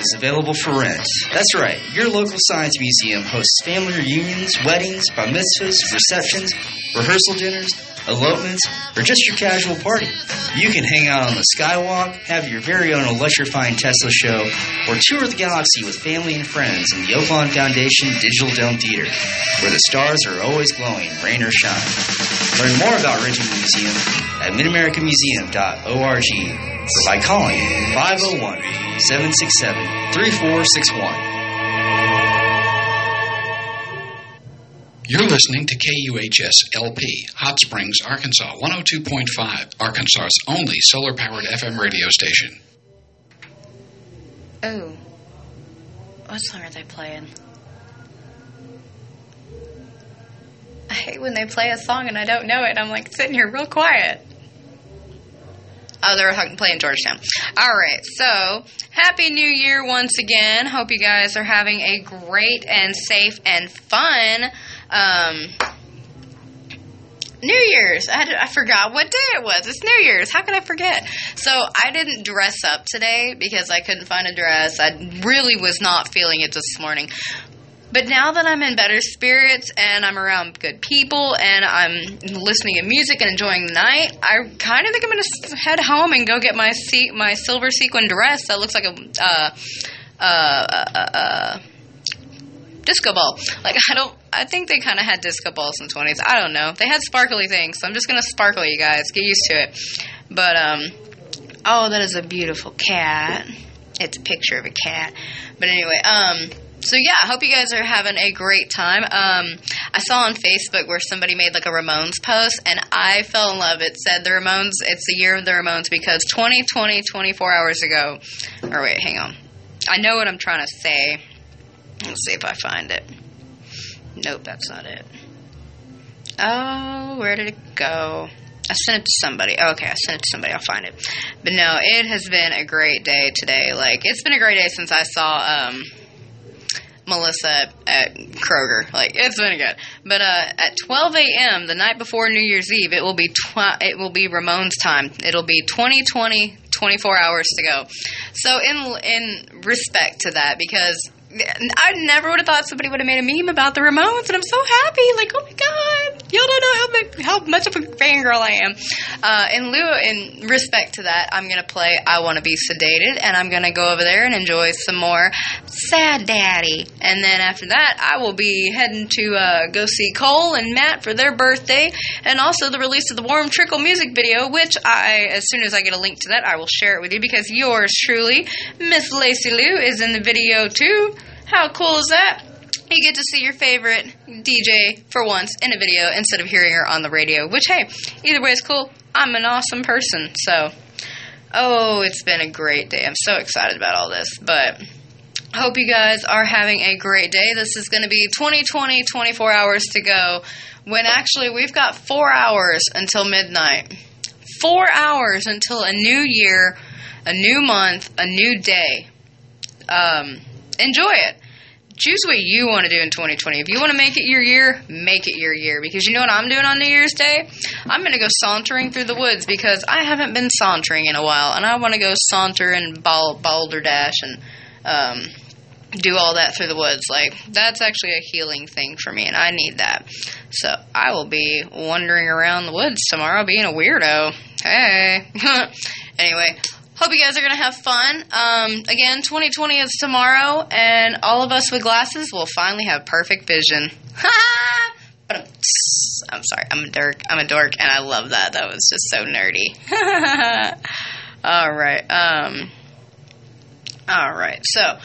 Is available for rent. That's right, your local science museum hosts family reunions, weddings, bar mitzvahs, receptions, rehearsal dinners, elopements, or just your casual party. You can hang out on the skywalk, have your very own electrifying Tesla show, or tour the galaxy with family and friends in the Oaklawn Foundation Digital Dome Theater, where the stars are always glowing, rain or shine. Learn more about renting the museum at midamericamuseum.org or by calling 501 767 3461. You're listening to KUHS LP, Hot Springs, Arkansas, 102.5, Arkansas's only solar powered FM radio station. Oh. What song are they playing? I hate when they play a song and I don't know it. I'm like sitting here real quiet. Oh, they're playing Georgetown. All right, so happy New Year once again. Hope you guys are having a great and safe and fun um, New Year's. I, I forgot what day it was. It's New Year's. How could I forget? So I didn't dress up today because I couldn't find a dress. I really was not feeling it this morning. But now that I'm in better spirits and I'm around good people and I'm listening to music and enjoying the night, I kind of think I'm to head home and go get my se- my silver sequin dress that looks like a uh, uh, uh, uh, disco ball. Like I don't. I think they kind of had disco balls in the 20s. I don't know. They had sparkly things, so I'm just to sparkle you guys. Get used to it. But um, oh, that is a beautiful cat. It's a picture of a cat. But anyway, um so yeah, I hope you guys are having a great time. Um, I saw on Facebook where somebody made like a Ramones post, and I fell in love. It said the Ramones, it's the year of the Ramones because 2020, 24 hours ago, or wait, hang on. I know what I'm trying to say. Let's see if I find it. Nope, that's not it. Oh, where did it go? I sent it to somebody. Okay, I sent it to somebody. I'll find it. But no, it has been a great day today. Like it's been a great day since I saw um, Melissa at, Kroger. Like it's been good. But uh, at 12 a.m. the night before New Year's Eve, it will be tw- it will be Ramones time. It'll be 2020, 24 hours to go. So in in respect to that, because I never would have thought somebody would have made a meme about the Ramones, and I'm so happy. Like, oh my god, y'all don't much of a fangirl I am. Uh, in lieu, in respect to that, I'm gonna play "I Want to Be Sedated," and I'm gonna go over there and enjoy some more "Sad Daddy," and then after that, I will be heading to uh, go see Cole and Matt for their birthday, and also the release of the Warm Trickle music video, which I, as soon as I get a link to that, I will share it with you because yours truly, Miss Lacey Lou, is in the video too. How cool is that? You get to see your favorite DJ for once in a video instead of hearing her on the radio, which, hey, either way is cool. I'm an awesome person, so. Oh, it's been a great day. I'm so excited about all this, but hope you guys are having a great day. This is going to be 2020, 24 hours to go, when actually we've got four hours until midnight. Four hours until a new year, a new month, a new day. Um, enjoy it. Choose what you want to do in 2020. If you want to make it your year, make it your year. Because you know what I'm doing on New Year's Day? I'm going to go sauntering through the woods because I haven't been sauntering in a while, and I want to go saunter and bal- boulder dash and um, do all that through the woods. Like that's actually a healing thing for me, and I need that. So I will be wandering around the woods tomorrow, being a weirdo. Hey. <laughs> anyway, Hope you guys are going to have fun. Um, again, 2020 is tomorrow, and all of us with glasses will finally have perfect vision. <laughs> I'm sorry, I'm a dork. I'm a dork, and I love that. That was just so nerdy. <laughs> all right. Um, all right. So,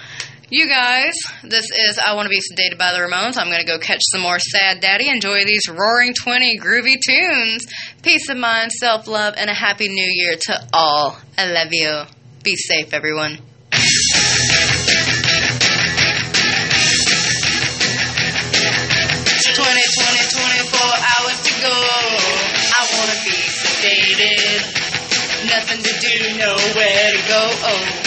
you guys, this is I Want to Be Sedated by the Ramones. I'm going to go catch some more Sad Daddy. Enjoy these roaring 20 groovy tunes. Peace of mind, self love, and a happy new year to all. I love you. Be safe, everyone. 20, 20, 24 hours to go. I want to be sedated. Nothing to do, nowhere to go. Oh.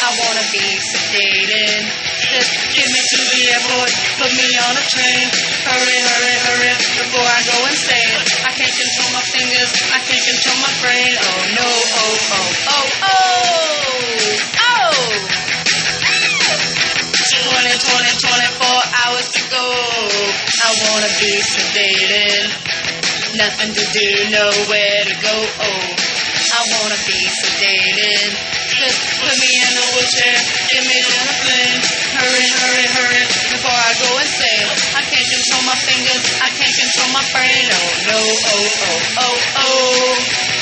I wanna be. Just get me to the airport, put me on a train. Hurry, hurry, hurry, before I go insane. I can't control my fingers, I can't control my brain. Oh no, oh, oh, oh, oh, oh. 20, 20, 24 hours to go. I wanna be sedated. Nothing to do, nowhere to go. Oh, I wanna be sedated. Put me in a wheelchair, get me a plane. Hurry, hurry, hurry, before I go insane. I can't control my fingers, I can't control my brain. Oh no, oh, oh, oh, oh.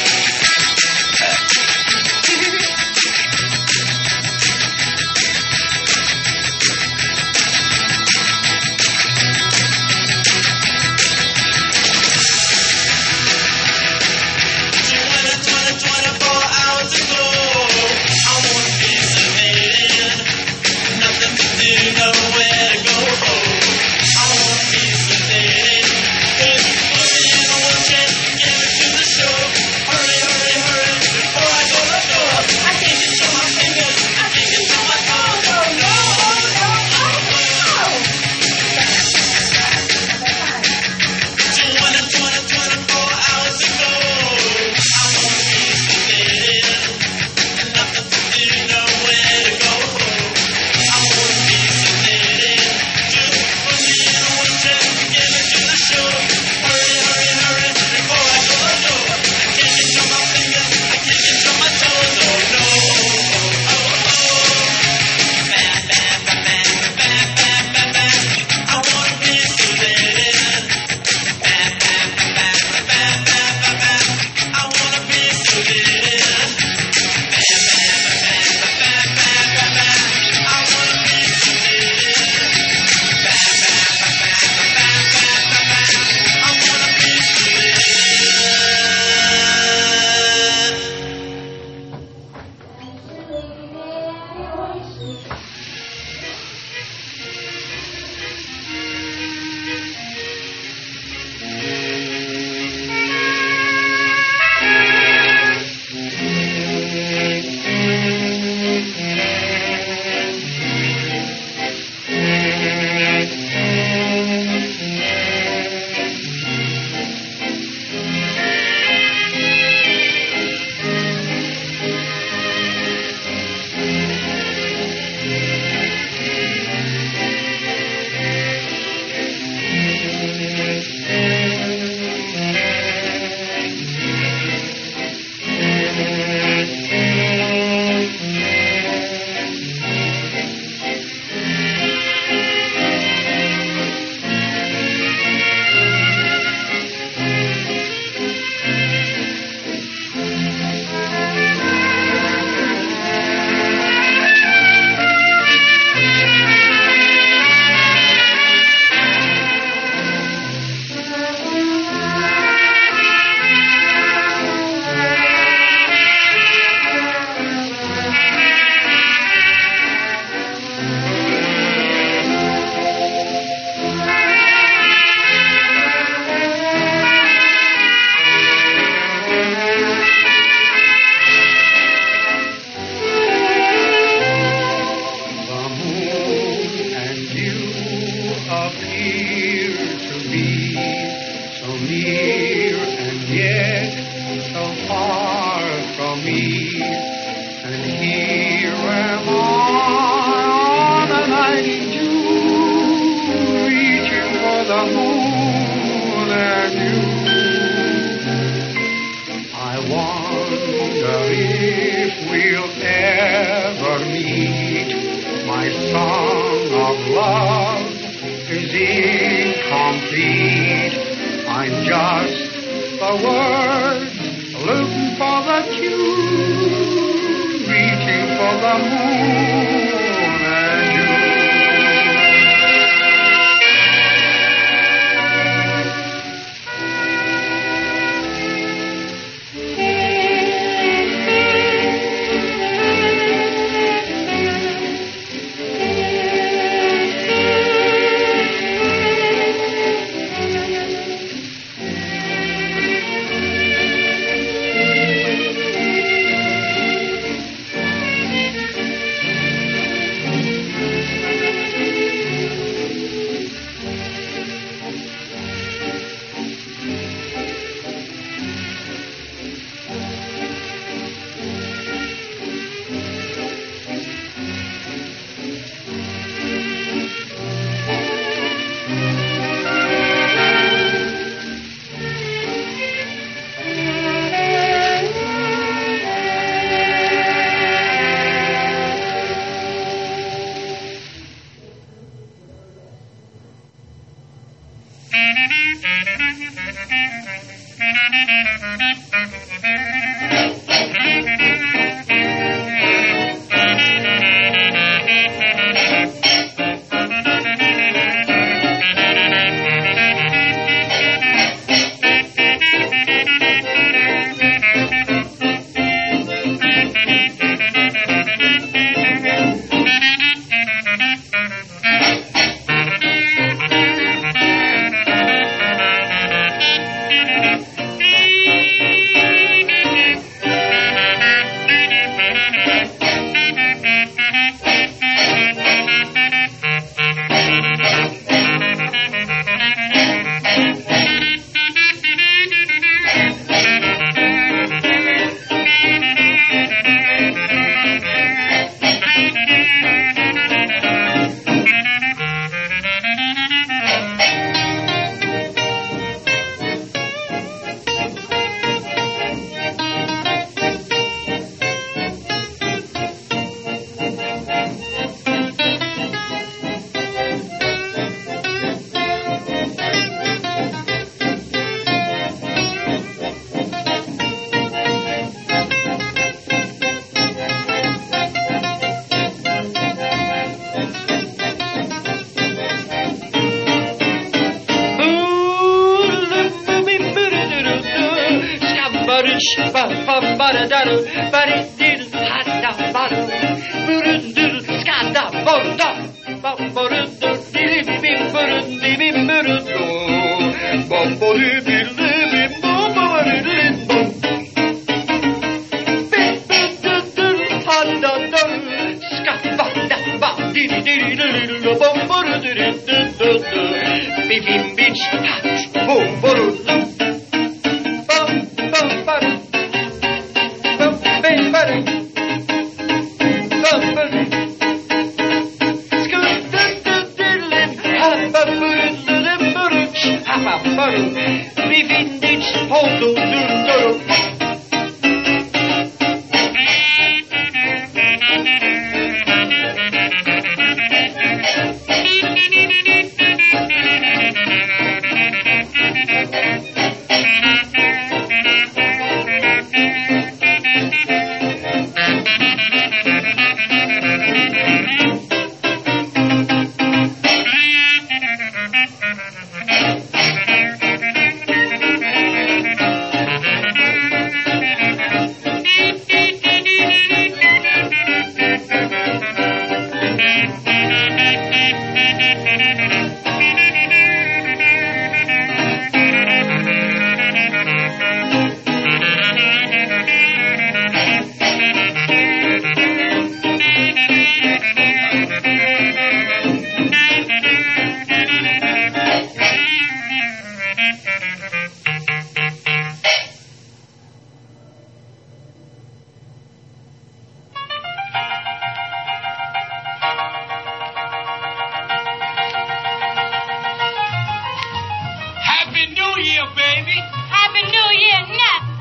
Year, baby. Happy New Year, nothing.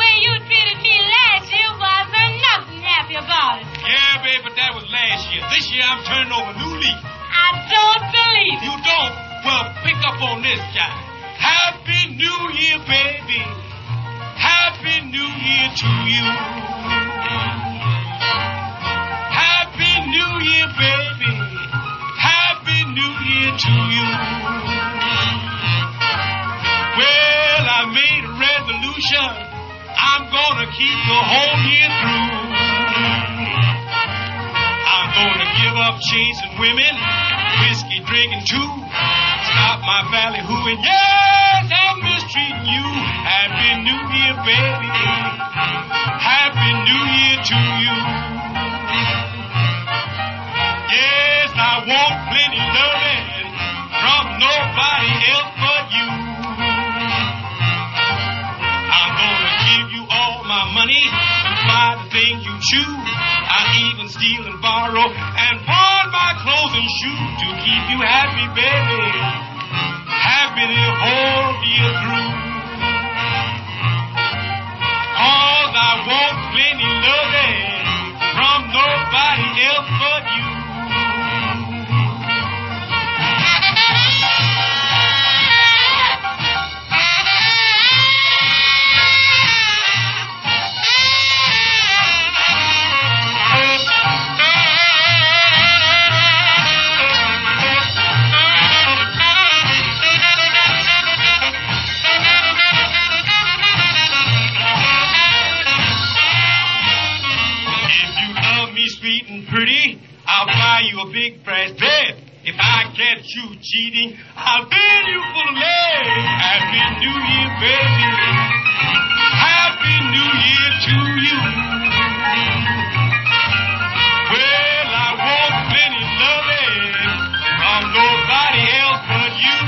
Way you treated me last year wasn't nothing happy about it. Yeah, baby, but that was last year. This year I'm turning over a new leaf. I don't believe You don't? Well, pick up on this guy. Happy New Year, baby. Happy New Year to you. Happy New Year, baby. Happy New Year to you. Well, I made a resolution. I'm gonna keep the whole year through. I'm gonna give up chasing women, whiskey drinking too. Stop my valley hooing. Yes, I'm mistreating you. Happy New Year, baby. Happy New Year to you. Yes, I want plenty loving from nobody else but you. Gonna give you all my money to buy the things you choose. I even steal and borrow and pawn my clothes and shoes to keep you happy, baby. Happy the whole year through. Cause I want plenty loving from nobody else but you. I'll buy you a big brass bed. If I catch you cheating, I'll fill you of lead. Happy New Year, baby. Happy New Year to you. Well, I want plenty loving from nobody else but you.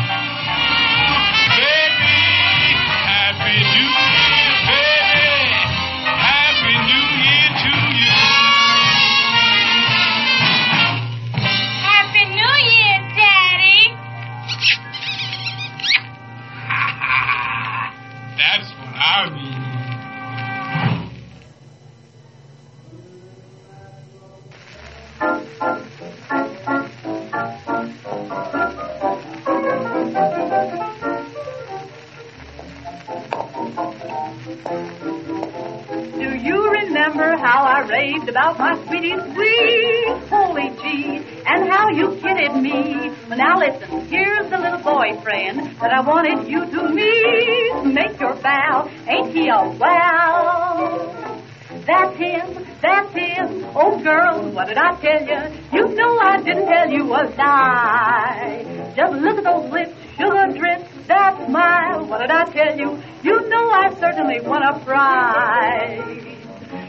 About my sweetie sweet? Holy gee, and how you kidded me. Well, now listen, here's the little boyfriend that I wanted you to meet. Make your bow, ain't he a wow? That's him, that's him. Oh, girl, what did I tell you? You know I didn't tell you a lie. Just look at those lips, sugar drips, that smile. What did I tell you? You know I certainly won a prize.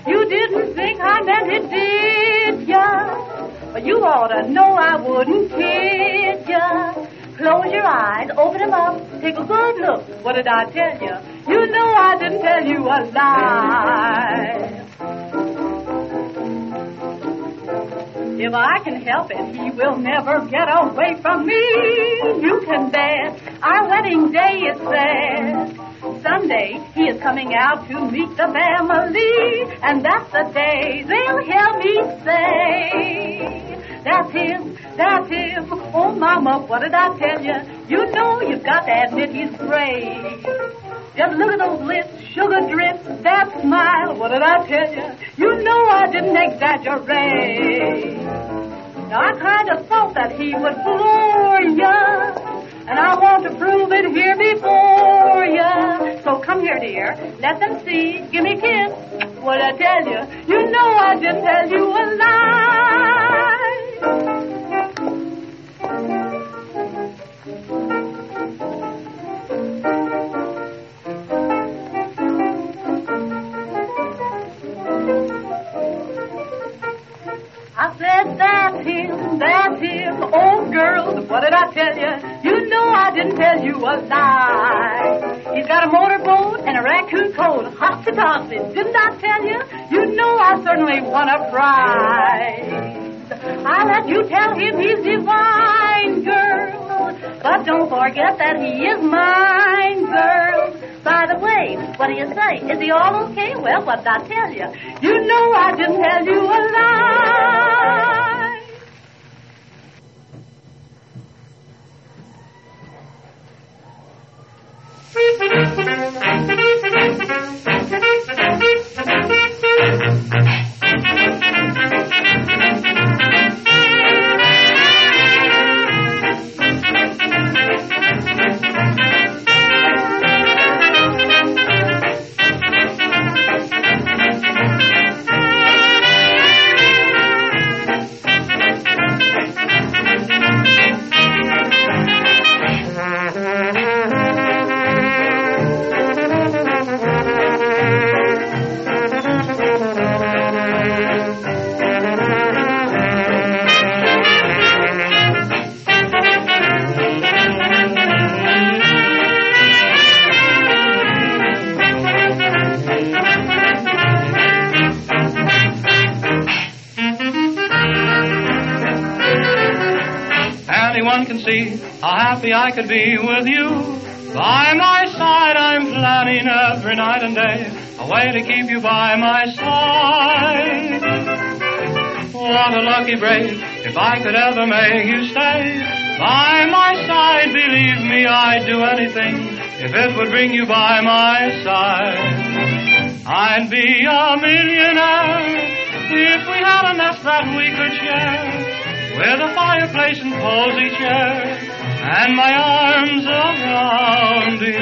You didn't think I meant it, did ya? But you ought to know I wouldn't kid ya. Close your eyes, open them up, take a good look. What did I tell you? You know I didn't tell you a lie. If I can help it, he will never get away from me. You can bet our wedding day is set. Sunday, he is coming out to meet the family, and that's the day they'll hear me say, That's him, that's him. Oh, Mama, what did I tell you? You know you've got to admit he's great. Just look at those lips, sugar drips, that smile. What did I tell you? You know I didn't exaggerate. Now I kind of thought that he would floor ya, and I want to prove it here before ya. So come here, dear, let them see. Give me a kiss. What I tell you? You know I didn't tell you a I said, that's him, that's him. Oh, girls, what did I tell you? You know I didn't tell you a lie. He's got a motorboat and a raccoon coat. Hoppy toppy, didn't I tell you? You know I certainly won a prize. I let you tell him he's divine, girl. But don't forget that he is mine, girl. By the way, what do you say? Is he all okay? Well, what did I tell you? You know I didn't tell you a lie. Anyone happy I could be with you. By my side, I'm planning every night and day a way to keep you by my side. What a lucky break if I could ever make you stay by my side. Believe me, I'd do anything if it would bring you by my side. I'd be a millionaire if we had a nest that we could share with a fireplace and cozy chair and my arms around you.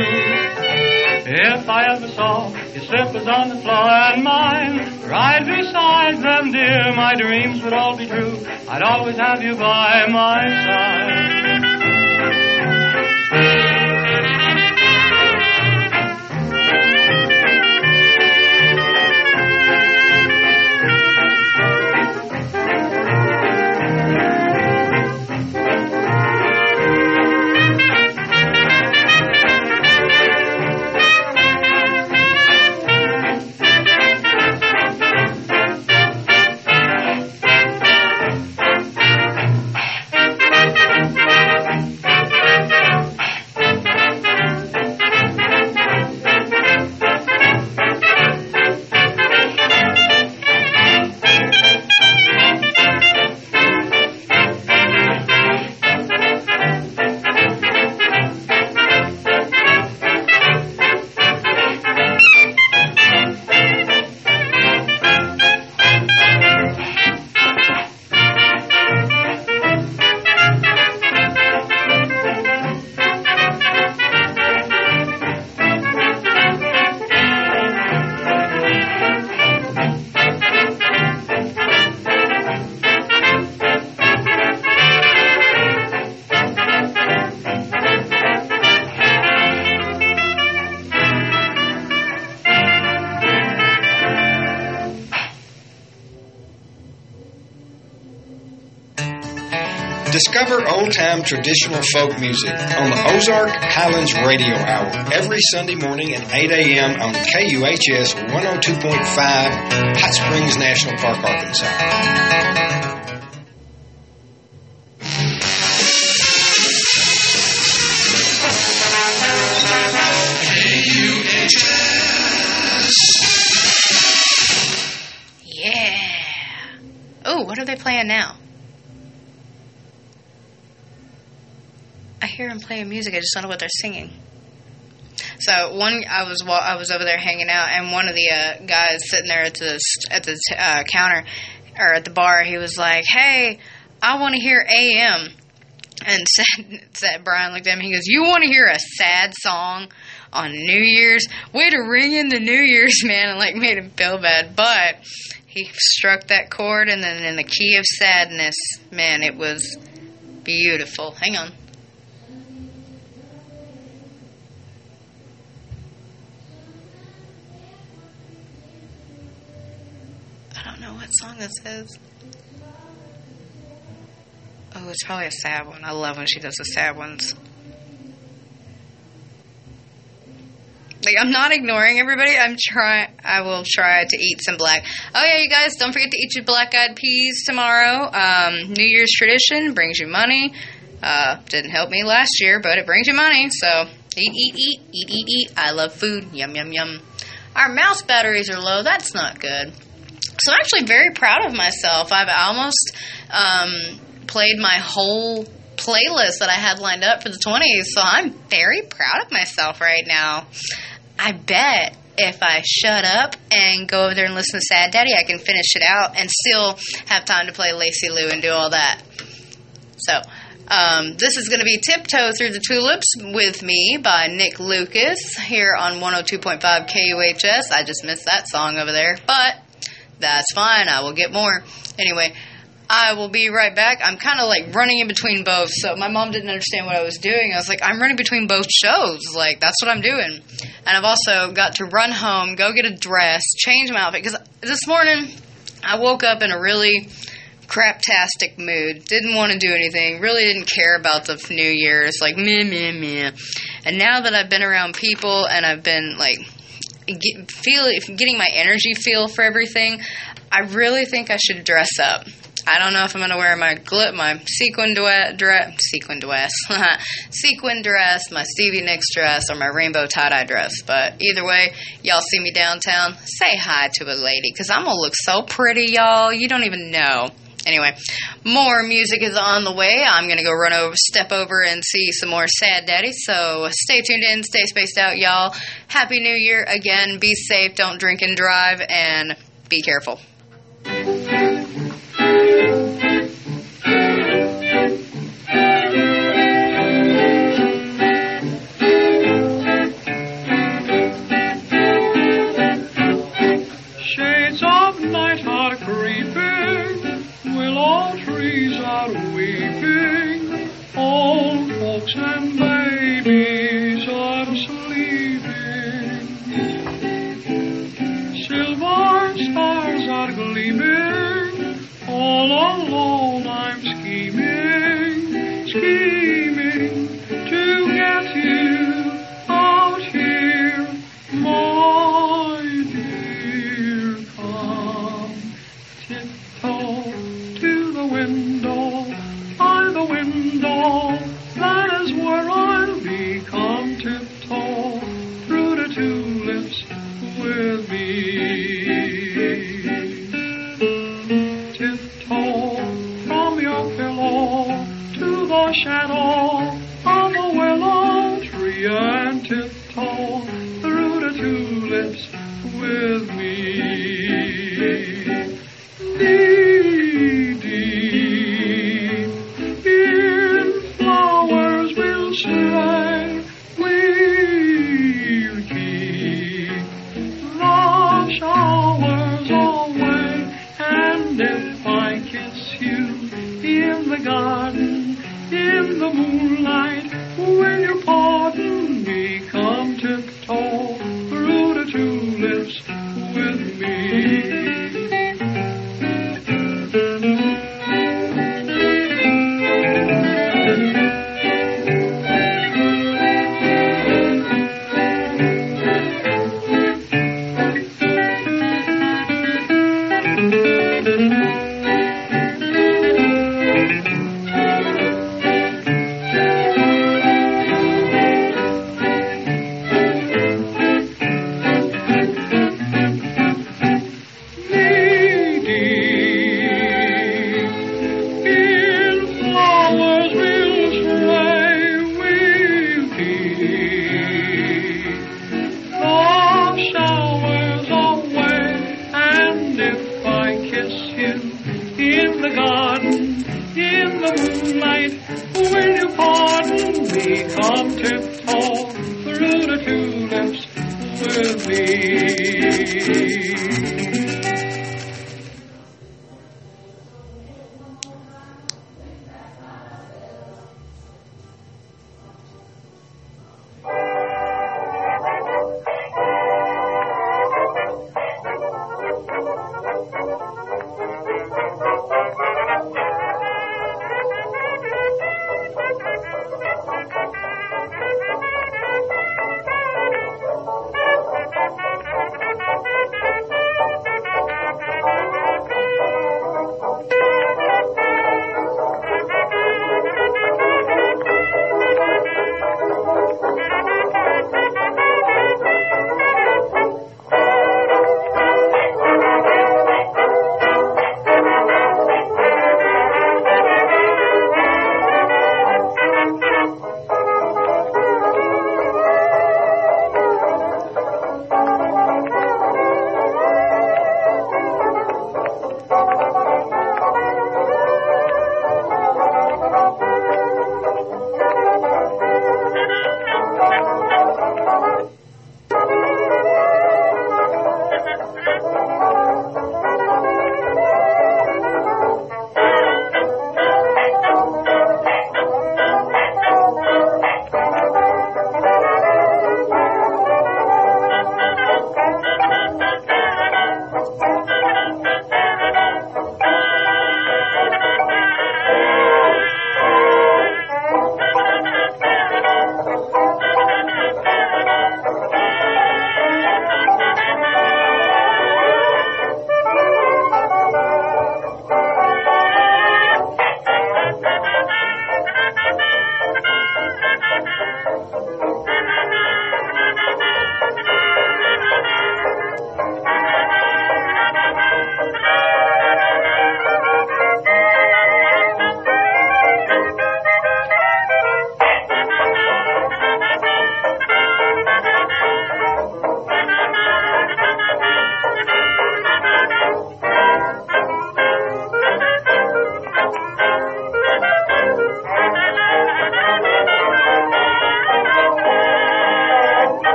If I ever saw your slippers on the floor and mine Right beside them, dear, my dreams would all be true. I'd always have you by my side. Time traditional folk music on the Ozark Highlands Radio Hour every Sunday morning at 8 a.m. on KUHS 102.5, Hot Springs National Park, Arkansas. Yeah. Oh, what are they playing now? I music. I just don't know what they're singing. So one, I was wa- I was over there hanging out, and one of the uh, guys sitting there at the at the uh, counter or at the bar, he was like, "Hey, I want to hear AM." And <laughs> said, said Brian looked at me. He goes, "You want to hear a sad song on New Year's? Way to ring in the New Year's, man!" And like made him feel bad, but he struck that chord, and then in the key of sadness, man, it was beautiful. Hang on. I don't know what song this is. Oh, it's probably a sad one. I love when she does the sad ones. Like I'm not ignoring everybody. I'm trying. I will try to eat some black. Oh yeah, you guys, don't forget to eat your black-eyed peas tomorrow. Um, New Year's tradition brings you money. Uh, didn't help me last year, but it brings you money. So eat, eat, eat, eat, eat, eat. I love food. Yum, yum, yum. Our mouse batteries are low. That's not good. So I'm actually very proud of myself. I've almost um, played my whole playlist that I had lined up for the 20s, so I'm very proud of myself right now. I bet if I shut up and go over there and listen to Sad Daddy, I can finish it out and still have time to play Lacey Lou and do all that. So, um, this is going to be Tiptoe Through the Tulips with me by Nick Lucas here on 102.5 KUHS. I just missed that song over there, but that's fine. I will get more. Anyway, I will be right back. I'm kind of like running in between both, so my mom didn't understand what I was doing. I was like, I'm running between both shows. Like, that's what I'm doing. And I've also got to run home, go get a dress, change my outfit. Because this morning, I woke up in a really craptastic mood. Didn't want to do anything. Really didn't care about the New Year's. Like, meh, meh, meh. And now that I've been around people and I've been, like, get, feel getting my energy feel for everything, I really think I should dress up. I don't know if I'm going to wear my glit, my sequin dress, sequin dress, <laughs> sequin dress, my Stevie Nicks dress, or my rainbow tie dye dress. But either way, y'all see me downtown, say hi to a lady because I'm gonna look so pretty, y'all. You don't even know. Anyway, more music is on the way. I'm gonna go run over, step over, and see some more Sad Daddy. So stay tuned in, stay spaced out, y'all. Happy New Year again. Be safe, don't drink and drive, and be careful.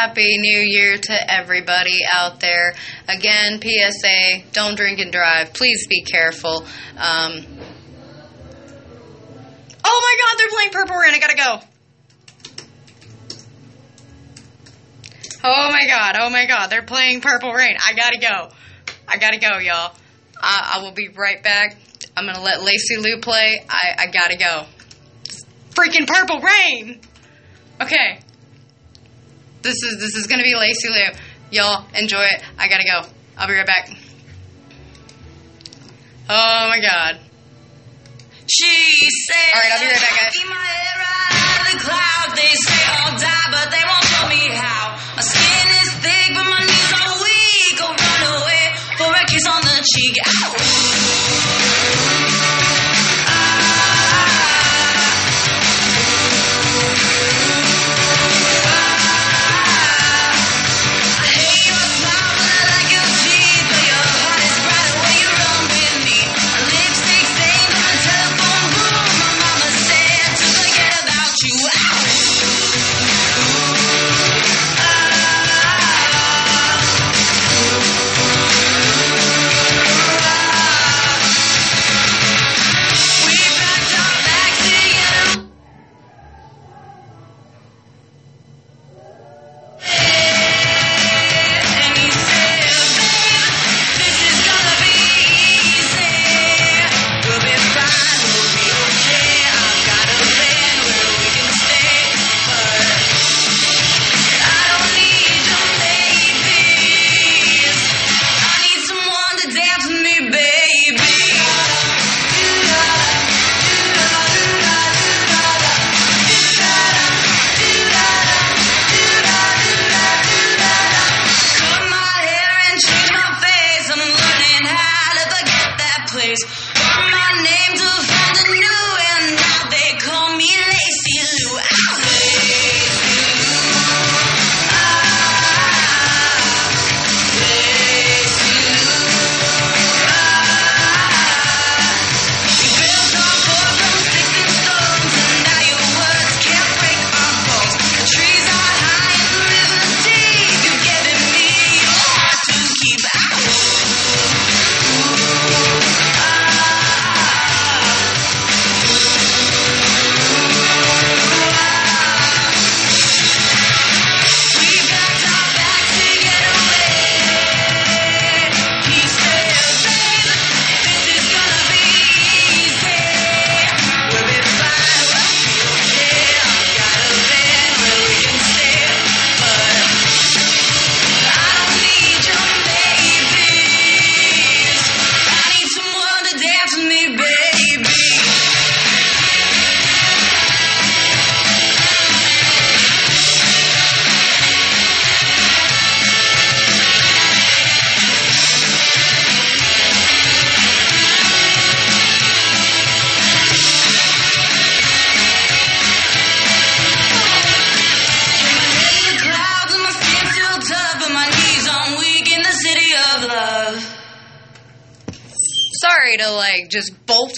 Happy New Year to everybody out there. Again, PSA don't drink and drive. Please be careful. Um, oh my god, they're playing Purple Rain. I gotta go. Oh my god, oh my god, they're playing Purple Rain. I gotta go. I gotta go, y'all. I, I will be right back. I'm gonna let Lacey Lou play. I, I gotta go. Freaking Purple Rain! Okay. This is this is gonna be Lacey Lou. Y'all enjoy it. I gotta go. I'll be right back. Oh my god. She said, All right, I'll be right back, guys. Keep my head right out of the cloud. They say I'll die, but they won't tell me how. My skin is thick, but my knees are weak. I'll run away for a kiss on the cheek. Ow.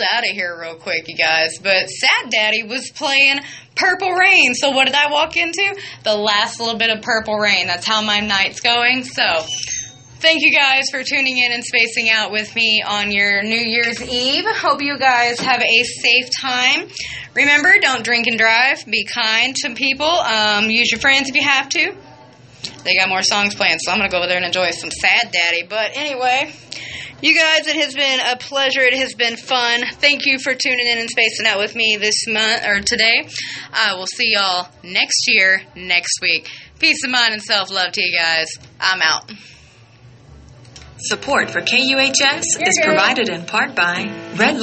Out of here real quick, you guys, but Sad Daddy was playing Purple Rain. So what did I walk into? The last little bit of Purple Rain. That's how my night's going. So thank you guys for tuning in and spacing out with me on your New Year's Eve. Hope you guys have a safe time. Remember, don't drink and drive. Be kind to people. Um, use your friends if you have to. They got more songs playing, so I'm gonna go over there and enjoy some Sad Daddy. But anyway, you guys, it has been a pleasure. It has been fun. Thank you for tuning in and spacing out with me this month or today. I will see y'all next year, next week. Peace of mind and self love to you guys. I'm out. Support for KUHS is good. provided in part by Red